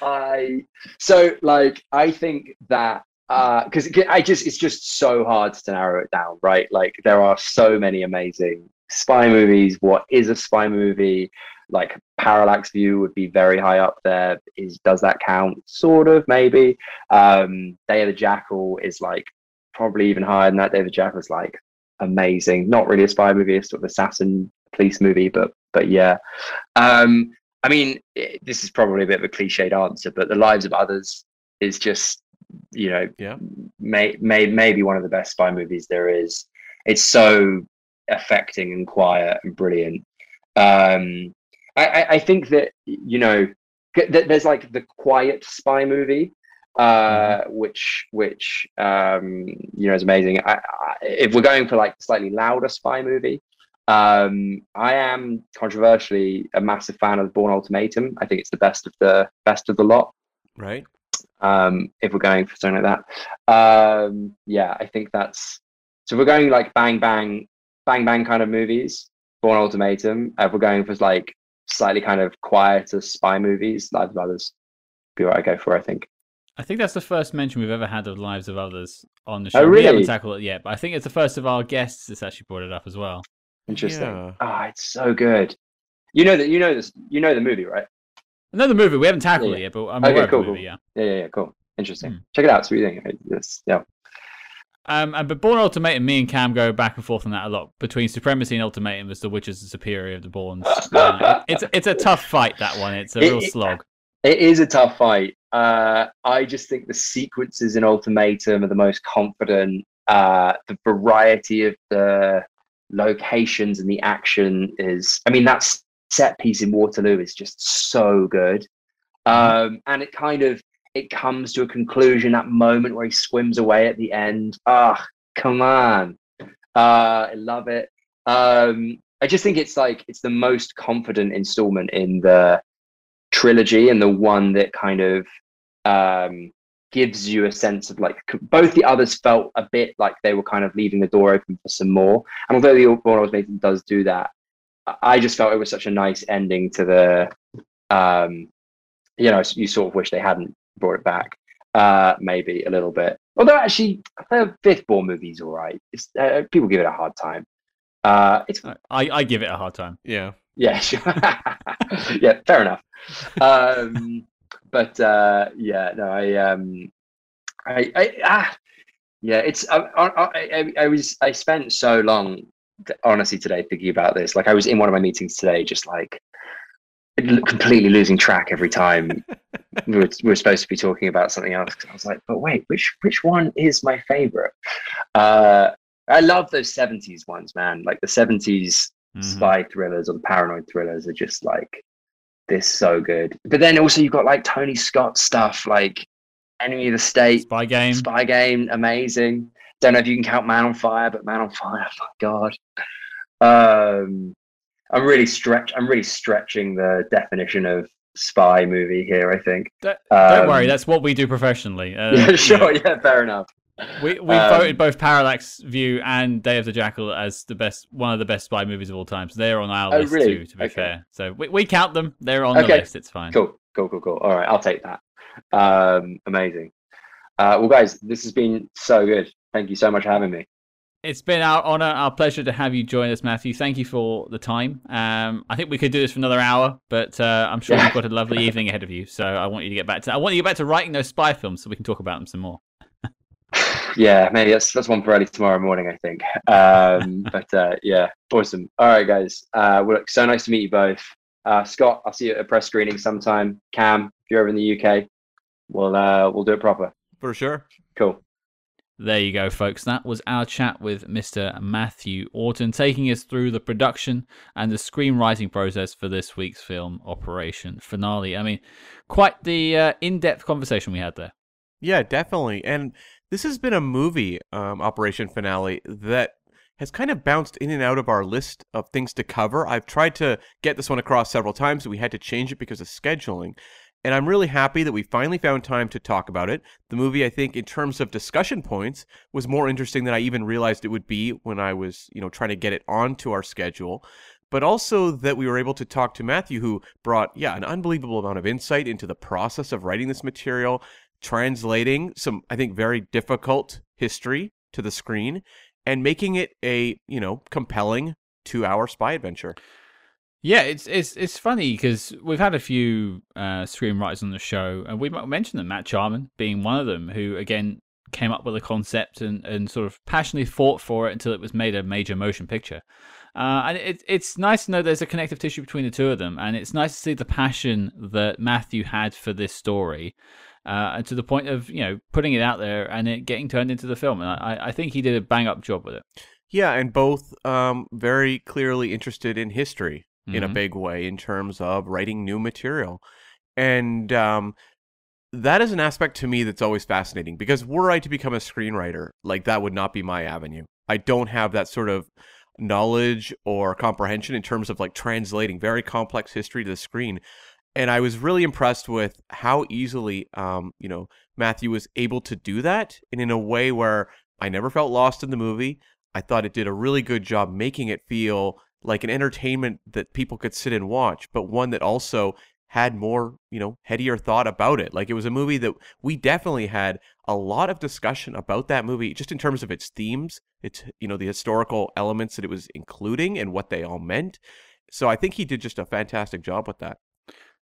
I so like I think that because I just it's just so hard to narrow it down, right? Like there are so many amazing spy movies, what is a spy movie? Like Parallax View would be very high up there. Is does that count? Sort of, maybe. Um, Day of the Jackal is like probably even higher than that. Day of the Jackal is like amazing. Not really a spy movie, it's sort of assassin police movie, but but yeah. Um, I mean, it, this is probably a bit of a cliched answer, but The Lives of Others is just, you know, Yeah. may, may, maybe one of the best spy movies there is. It's so affecting and quiet and brilliant. Um, I, I, I think that, you know, there's like the quiet spy movie, uh, which which um, you know is amazing. I, I, if we're going for like a slightly louder spy movie, um, I am controversially a massive fan of Bourne Ultimatum. I think it's the best of the best of the lot. Right. Um, if we're going for something like that, um, yeah, I think that's so. We're going like bang bang bang bang kind of movies. Bourne Ultimatum. If we're going for like slightly kind of quieter spy movies, Lives of Others, be what I go for. I think. I think that's the first mention we've ever had of lives of others on the show. Oh, really? We haven't tackled it yet, but I think it's the first of our guests that's actually brought it up as well. Interesting. Yeah. Ah, it's so good. You know that you know this. You know the movie, right? Another movie we haven't tackled Yeah, it yet, but I'm Okay, aware of the movie. cool. Yeah. Yeah, yeah, yeah. Cool. Interesting. Hmm. Check it out. See what you think. It's, yeah. Um, and but Bourne Ultimatum, me and Cam go back and forth on that a lot. Between Supremacy and Ultimatum, as the which is the superior of the Bournes. Uh, it's it's a tough fight that one. It's a It- real slog. It is a tough fight. Uh, I just think the sequences in Ultimatum are the most confident. Uh, the variety of the locations and the action is. I mean, that set piece in Waterloo is just so good. Um, and it kind of it comes to a conclusion that moment where he swims away at the end. Ah, come on. Uh, I love it. Um, I just think it's like it's the most confident installment in the trilogy and the one that kind of um, gives you a sense of like both the others felt a bit like they were kind of leaving the door open for some more. And although the one i was making does do that, I just felt it was such a nice ending to the. Um, you know, you sort of wish they hadn't brought it back, uh, maybe a little bit. Although actually, the fifth Bourne movie's all right. It's, uh, people give it a hard time. Uh, it's I, I give it a hard time. Yeah. yeah, sure. yeah, fair enough. Um, but uh, yeah, no, I, um, I, I, ah, yeah, it's. I, I, I, I was. I spent so long, honestly, today thinking about this. Like, I was in one of my meetings today, just like l- completely losing track every time we were, we were supposed to be talking about something else. I was like, but wait, which which one is my favorite? Uh, I love those seventies ones, man. Like the seventies Mhm. spy thrillers or the paranoid thrillers are just like this so good. But then also you've got like Tony Scott stuff like Enemy of the State, Spy Game. Spy Game, amazing. Don't know if you can count Man on Fire, but Man on Fire, my god. Um, I'm really stretch. I'm really stretching the definition of spy movie here. I think. Don't, don't Um, worry, that's what we do professionally. Uh, yeah, sure. Yeah, fair enough. We we Um, voted both Parallax View and Day of the Jackal as the best, one of the best spy movies of all time. So they're on our Oh, list really? too. To be Okay. fair, so we, we count them. They're on the list. It's fine. Cool, cool, cool, cool. All right, I'll take that. Um, amazing. Uh, well, guys, this has been so good. Thank you so much for having me. It's been our honor, our pleasure to have you join us, Matthew. Thank you for the time. Um, I think we could do this for another hour, but uh, I'm sure Yeah. you've got a lovely evening ahead of you. So I want you to get back to. I want you to get back to writing those spy films so we can talk about them some more. yeah, maybe that's that's one for early tomorrow morning, I think. Um, but uh, yeah, awesome. All right, guys. Uh, well, so nice to meet you both. Uh, Scott, I'll see you at a press screening sometime. Cam, if you're over in the UK, we'll uh, we'll do it proper. For sure. Cool. There you go, folks. That was our chat with Mr. Matthew Orton, taking us through the production and the screenwriting process for this week's film, Operation Finale. I mean, quite the uh, in depth conversation we had there. Yeah, definitely. And this has been a movie, um, Operation Finale, that has kind of bounced in and out of our list of things to cover. I've tried to get this one across several times, we had to change it because of scheduling. And I'm really happy that we finally found time to talk about it. The movie, I think, in terms of discussion points, was more interesting than I even realized it would be when I was, you know, trying to get it onto our schedule. But also that we were able to talk to Matthew, who brought, yeah, an unbelievable amount of insight into the process of writing this material, translating some, I think, very difficult history to the screen, and making it a, you know, compelling two-hour spy adventure. Yeah, it's it's it's funny because we've had a few uh, screenwriters on the show, and we might mention them. Matt Charman being one of them, who again came up with a concept and, and sort of passionately fought for it until it was made a major motion picture. Uh, and it, it's nice to know there's a connective tissue between the two of them, and it's nice to see the passion that Matthew had for this story, uh, and to the point of you know putting it out there and it getting turned into the film. And I, I think he did a bang up job with it. Yeah, and both um, very clearly interested in history in a Mhm. big way in terms of writing new material. And um, that is an aspect to me that's always fascinating because were I to become a screenwriter, like that would not be my avenue. I don't have that sort of knowledge or comprehension in terms of like translating very complex history to the screen. And I was really impressed with how easily, um, you know, Matthew was able to do that, and in a way where I never felt lost in the movie. I thought it did a really good job making it feel like an entertainment that people could sit and watch, but one that also had more, you know, headier thought about it. Like it was a movie that we definitely had a lot of discussion about that movie just in terms of its themes, its you know, the historical elements that it was including and what they all meant. So I think he did just a fantastic job with that.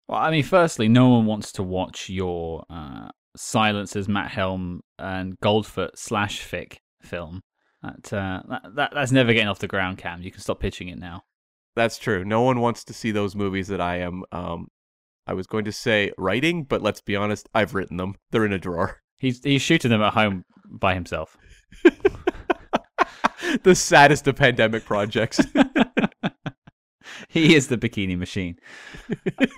Well, I mean, firstly, no one wants to watch your uh, Silencers, Matt Helm, and Goldfoot slash fic film. That, uh, that, that that's never getting off the ground, Cam. You can stop pitching it now. That's true. No one wants to see those movies that I am um I was going to say writing, but let's be honest, I've written them. They're in a drawer. He's he's shooting them at home by himself. the saddest of pandemic projects. he is the bikini machine.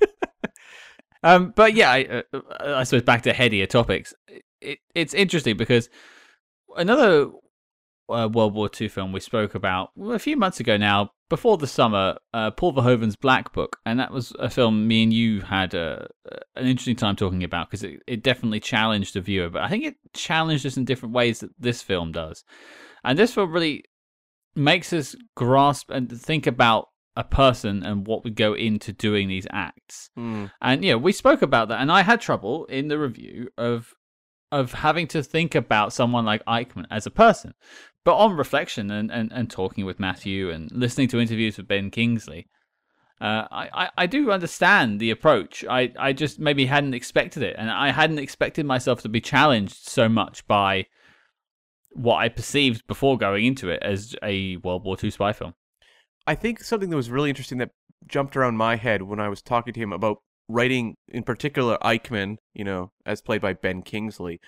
um, but yeah, I, uh, I suppose back to headier topics. It, it's interesting because another uh, World War II film we spoke about a few months ago now, before the summer, uh, Paul Verhoeven's Black Book, and that was a film me and you had a, an interesting time talking about because it, it definitely challenged the viewer, but I think it challenged us in different ways that this film does. And this film really makes us grasp and think about a person and what would go into doing these acts. Mm. And yeah, we spoke about that, and I had trouble in the review of of having to think about someone like Eichmann as a person. But on reflection and, and, and talking with Matthew and listening to interviews with Ben Kingsley, uh, I, I, I do understand the approach. I, I just maybe hadn't expected it. And I hadn't expected myself to be challenged so much by what I perceived before going into it as a World War II spy film. I think something that was really interesting that jumped around my head when I was talking to him about writing, in particular, Eichmann, you know, as played by Ben Kingsley.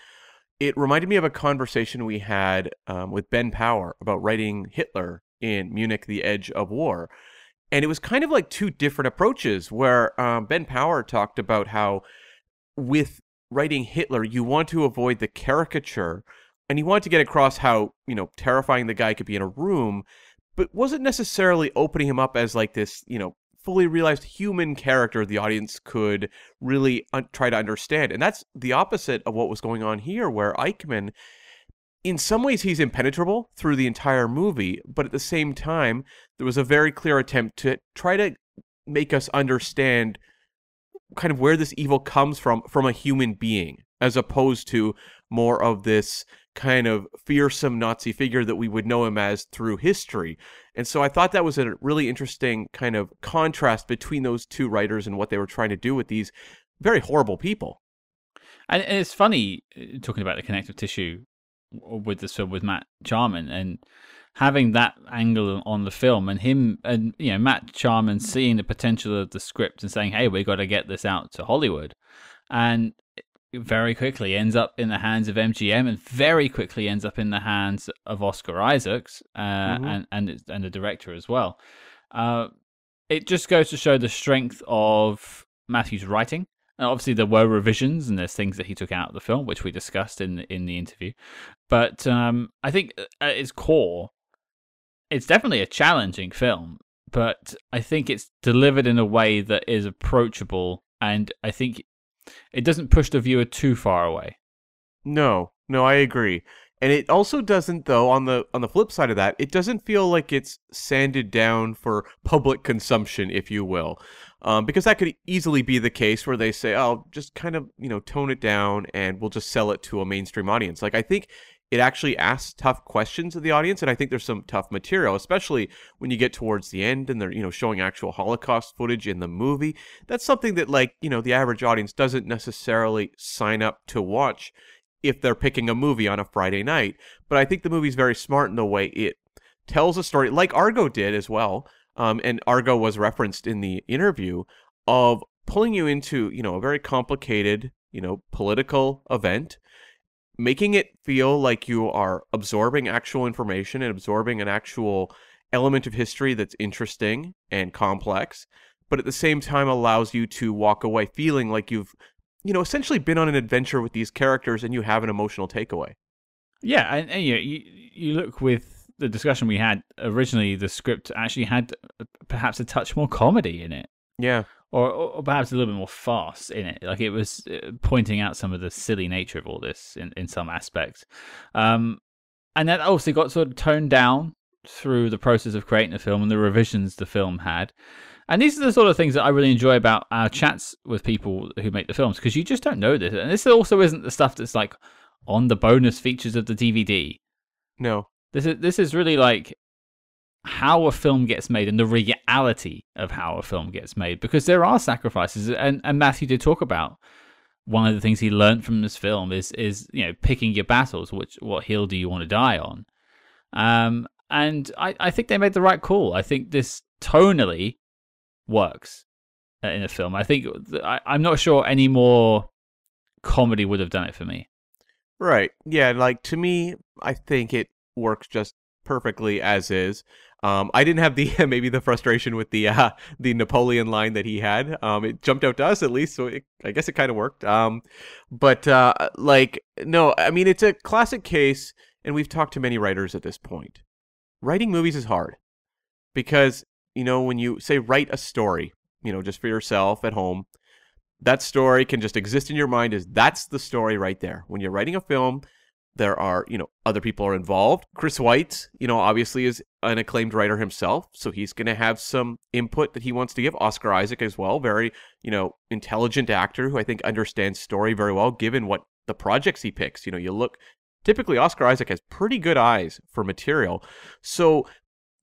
It reminded me of a conversation we had um, with Ben Power about writing Hitler in Munich, The Edge of War. And it was kind of like two different approaches where um, Ben Power talked about how with writing Hitler, you want to avoid the caricature and he wanted to get across how, you know, terrifying the guy could be in a room, but wasn't necessarily opening him up as like this, you know, fully realized human character the audience could really un- try to understand. And that's the opposite of what was going on here, where Eichmann, in some ways, he's impenetrable through the entire movie, but at the same time, there was a very clear attempt to try to make us understand kind of where this evil comes from from a human being as opposed to more of this kind of fearsome Nazi figure that we would know him as through history. And so I thought that was a really interesting kind of contrast between those two writers and what they were trying to do with these very horrible people. And, it's funny uh, talking about the connective tissue with this film with Matt Charman and having that angle on the film and him and you know Matt Charman seeing the potential of the script and saying, "Hey, we got to get this out to Hollywood," and very quickly ends up in the hands of MGM and very quickly ends up in the hands of Oscar Isaacs uh, Mhm. and and and the director as well. Uh, it just goes to show the strength of Matthew's writing. And obviously, there were revisions and there's things that he took out of the film, which we discussed in the, in the interview. But um, I think at its core, it's definitely a challenging film. But I think it's delivered in a way that is approachable, and I think it doesn't push the viewer too far away. No, no, I agree. And it also doesn't though on the on the flip side of that, it doesn't feel like it's sanded down for public consumption, if you will. Um, because that could easily be the case where they say, "Oh, just kind of, you know, tone it down and we'll just sell it to a mainstream audience." Like I think it actually asks tough questions of the audience, and I think there's some tough material, especially when you get towards the end and they're you know showing actual Holocaust footage in the movie. That's something that like you know the average audience doesn't necessarily sign up to watch if they're picking a movie on a Friday night. But I think the movie's very smart in the way it tells a story, like Argo did as well. Um, and Argo was referenced in the interview of pulling you into you know a very complicated you know political event making it feel like you are absorbing actual information and absorbing an actual element of history that's interesting and complex, but at the same time allows you to walk away feeling like you've, you know, essentially been on an adventure with these characters and you have an emotional takeaway. Yeah, and, and you, you you look with the discussion we had originally. The script actually had uh, perhaps a touch more comedy in it. Yeah, or, or perhaps a little bit more farce in it. Like it was uh, pointing out some of the silly nature of all this in, in some aspects. Um, and that also got sort of toned down through the process of creating the film and the revisions the film had. And these are the sort of things that I really enjoy about our chats with people who make the films because you just don't know this. And this also isn't the stuff that's like on the bonus features of the DVD. No. This is this is really like how a film gets made and the reality of how a film gets made because there are sacrifices and, and Matthew did talk about one of the things he learned from this film is is you know picking your battles which what hill do you want to die on? Um and I, I think they made the right call. I think this tonally works uh, in a film. I think I, I'm not sure any more comedy would have done it for me. Right. Yeah like to me I think it works just perfectly as is um, I didn't have the maybe the frustration with the uh, the Napoleon line that he had. Um, it jumped out to us at least, so it, I guess it kind of worked. Um, but uh, like no, I mean it's a classic case, and we've talked to many writers at this point. Writing movies is hard because you know when you say write a story, you know just for yourself at home, that story can just exist in your mind as that's the story right there. When you're writing a film, there are, you know, other people are involved. Chris Weitz you know, obviously is an acclaimed writer himself, so he's going to have some input that he wants to give. Oscar Isaac as well, very, you know, intelligent actor who I think understands story very well given what the projects he picks. You know, you look typically Oscar Isaac has pretty good eyes for material. So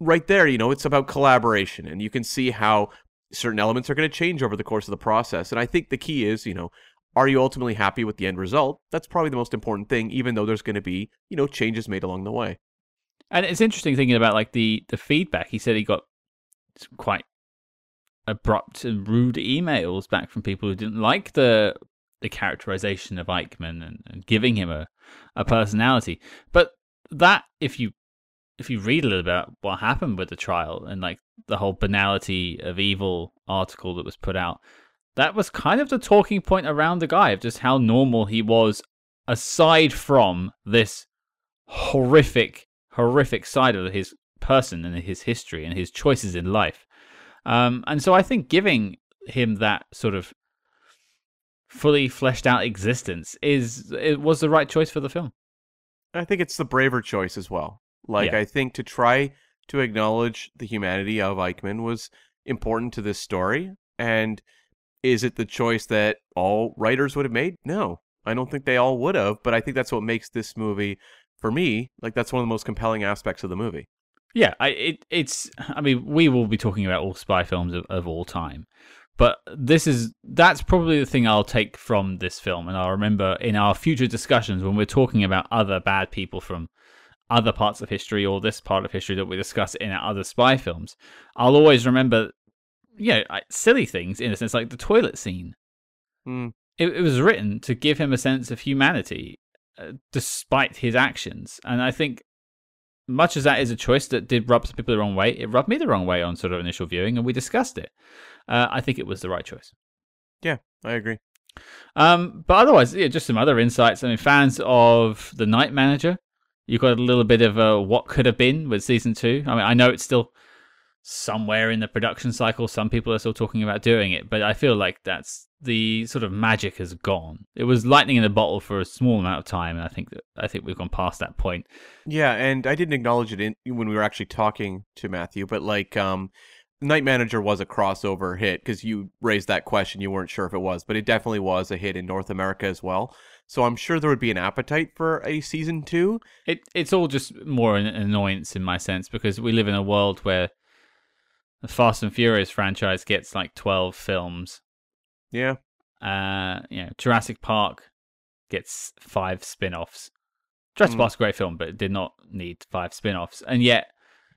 right there, you know, it's about collaboration and you can see how certain elements are going to change over the course of the process. And I think the key is, you know, are you ultimately happy with the end result? That's probably the most important thing, even though there's going to be, you know, changes made along the way. And it's interesting thinking about like the the feedback. He said he got quite abrupt and rude emails back from people who didn't like the the characterization of Eichmann and, and giving him a, a personality. But that if you if you read a little about what happened with the trial and like the whole banality of evil article that was put out, that was kind of the talking point around the guy of just how normal he was, aside from this horrific, horrific side of his person and his history and his choices in life. Um, and so I think giving him that sort of fully fleshed out existence is it was the right choice for the film. I think it's the braver choice as well. Like yeah. I think to try to acknowledge the humanity of Eichmann was important to this story and is it the choice that all writers would have made? No, I don't think they all would have, but I think that's what makes this movie, for me, like that's one of the most compelling aspects of the movie. Yeah, I, it, it's. I mean, we will be talking about all spy films of, of all time, but this is that's probably the thing I'll take from this film, and I'll remember in our future discussions when we're talking about other bad people from other parts of history or this part of history that we discuss in our other spy films. I'll always remember you know, silly things in a sense, like the toilet scene. Mm. It, it, was written to give him a sense of humanity, uh, despite his actions. And I think, much as that is a choice that did rub some people the wrong way, it rubbed me the wrong way on sort of initial viewing, and we discussed it. Uh, I think it was the right choice. Yeah, I agree. Um, but otherwise, yeah, just some other insights. I mean, fans of The Night Manager, you got a little bit of a what could have been with season two. I mean, I know it's still somewhere in the production cycle some people are still talking about doing it but i feel like that's the sort of magic has gone it was lightning in a bottle for a small amount of time and i think that i think we've gone past that point yeah and i didn't acknowledge it in, when we were actually talking to matthew but like um Night Manager was a crossover hit because you raised that question. You weren't sure if it was, but it definitely was a hit in North America as well. So I'm sure there would be an appetite for a season two. It it's all just more an annoyance in my sense because we live in a world where the Fast and Furious franchise gets like twelve films. Yeah. Uh, you know, Jurassic Park gets five spin-offs. Jurassic Mm. Park's a great film, but it did not need five spin-offs. And yet,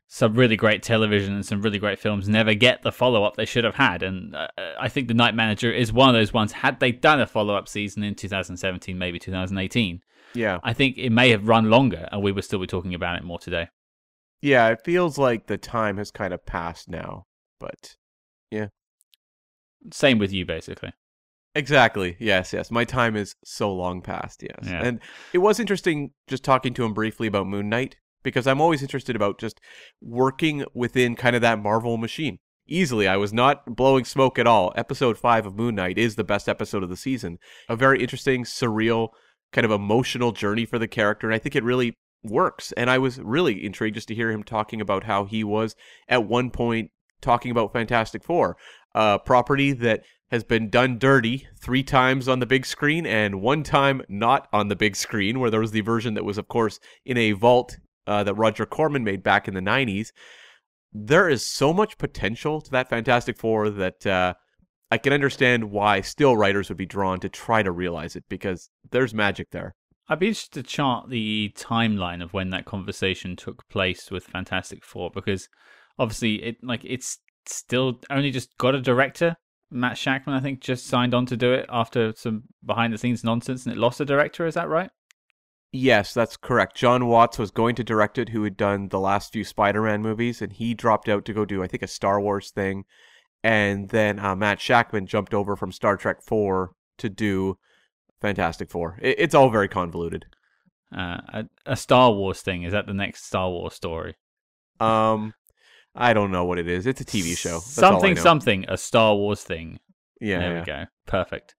some really great television and some really great films never get the follow-up they should have had. And uh, I think The Night Manager is one of those ones. Had they done a follow-up season in 2017, maybe 2018, Yeah. I think it may have run longer, and we would still be talking about it more today. Yeah. It feels like the time has kind of passed now, but yeah. Same with you, basically. Exactly. Yes, yes. My time is so long past, yes. Yeah. And it was interesting just talking to him briefly about Moon Knight because I'm always interested about just working within kind of that Marvel machine. Easily, I was not blowing smoke at all. Episode 5 of Moon Knight is the best episode of the season. A very interesting, surreal, kind of emotional journey for the character, and I think it really works. And I was really intrigued just to hear him talking about how he was at one point talking about Fantastic Four, a property that has been done dirty three times on the big screen and one time not on the big screen, where there was the version that was, of course, in a vault uh, that Roger Corman made back in the 90s. There is so much potential to that Fantastic Four that uh, I can understand why still writers would be drawn to try to realize it because there's magic there. I'd be interested to chart the timeline of when that conversation took place with Fantastic Four because obviously it like it's still only just got a director. Matt Shakman, I think, just signed on to do it after some behind the scenes nonsense and it lost a director, is that right? Yes, that's correct. John Watts was going to direct it, who had done the last few Spider-Man movies, and he dropped out to go do, I think, a Star Wars thing. And then uh, Matt Shakman jumped over from Star Trek Four to do Fantastic Four. It, it's all very convoluted. Uh, a, a Star Wars thing, is that the next Star Wars story? Um, I don't know what it is. It's a TV show. That's something, something, a Star Wars thing. Yeah, there yeah. we go. Perfect.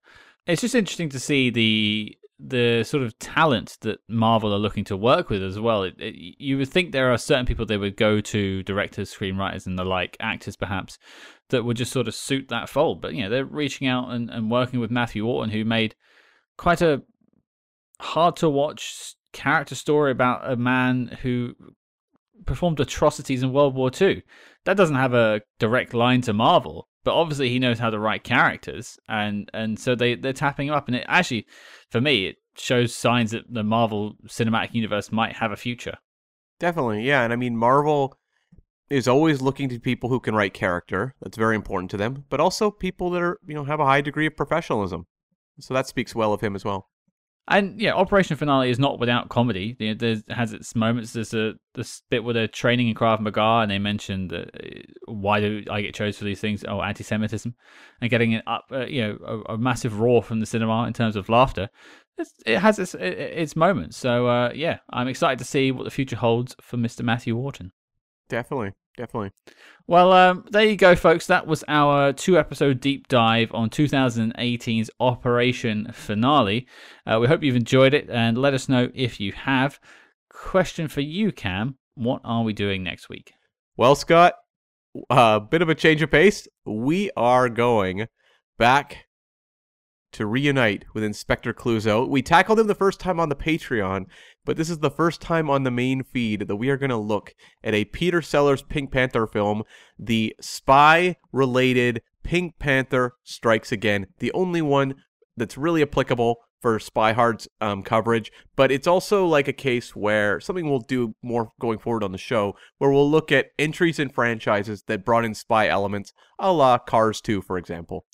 It's just interesting to see the the sort of talent that Marvel are looking to work with as well. It, it, you would think there are certain people they would go to, directors, screenwriters, and the like, actors perhaps, that would just sort of suit that fold. But you know, they're reaching out and, and working with Matthew Orton, who made quite a hard to watch character story about a man who performed atrocities in World War II. That doesn't have a direct line to Marvel, but obviously he knows how to write characters, and and so they they're tapping him up, and it actually, for me, it shows signs that the Marvel Cinematic Universe might have a future. Definitely, yeah. And I mean, Marvel is always looking to people who can write character. That's very important to them, but also people that are you know have a high degree of professionalism. So that speaks well of him as well. And yeah, Operation Finale is not without comedy. You know, has its moments. There's a this bit where they're training in Krav Maga, and they mentioned that uh, why do I get chose for these things? Oh, anti-Semitism, and getting it up, uh, you know, a, a massive roar from the cinema in terms of laughter. It's, it has its its moments. So uh, yeah, I'm excited to see what the future holds for Mr. Matthew Orton. Definitely, definitely. Well, um, there you go, folks. That was our two episode deep dive on 2018's Operation Finale. Uh, we hope you've enjoyed it and let us know if you have. Question for you, Cam What are we doing next week? Well, Scott, a bit of a change of pace. We are going back to reunite with Inspector Clouseau. We tackled him the first time on the Patreon, but this is the first time on the main feed that we are going to look at a Peter Sellers Pink Panther film, the spy related Pink Panther Strikes Again, the only one that's really applicable for Spy Hards' um, coverage, but it's also like a case where something we'll do more going forward on the show, where we'll look at entries in franchises that brought in spy elements, a la Cars 2, for example.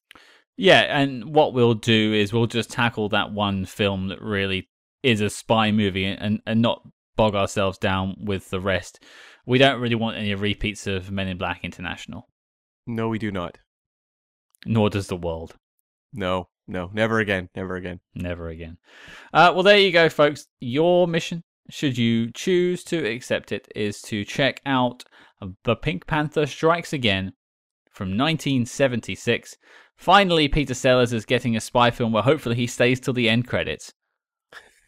Yeah, and what we'll do is we'll just tackle that one film that really is a spy movie and, and not bog ourselves down with the rest. We don't really want any repeats of Men in Black International, No, we do not. nor does the world. No, no, never again, never again. Never again. Uh, well, there you go, folks. Your mission, should you choose to accept it, is to check out The Pink Panther Strikes Again from 1976. Finally, Peter Sellers is getting a spy film where hopefully he stays till the end credits.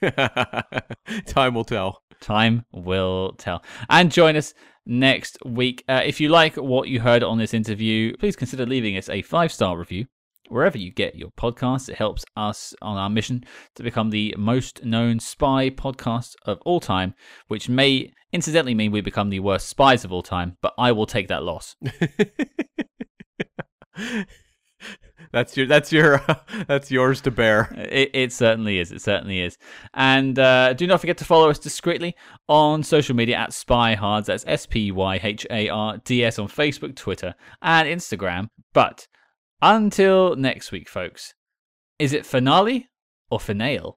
Time will tell. Time will tell. And join us next week. Uh, if you like what you heard on this interview, please consider leaving us a five star review wherever you get your podcasts. It helps us on our mission to become the most known spy podcast of all time, which may incidentally mean we become the worst spies of all time, but I will take that loss. that's your that's your that's yours to bear. It, it certainly is. It certainly is. And uh, do not forget to follow us discreetly on social media at SpyHards. That's S P Y H A R D S on Facebook, Twitter, and Instagram. But until next week, folks, is it finale or finale?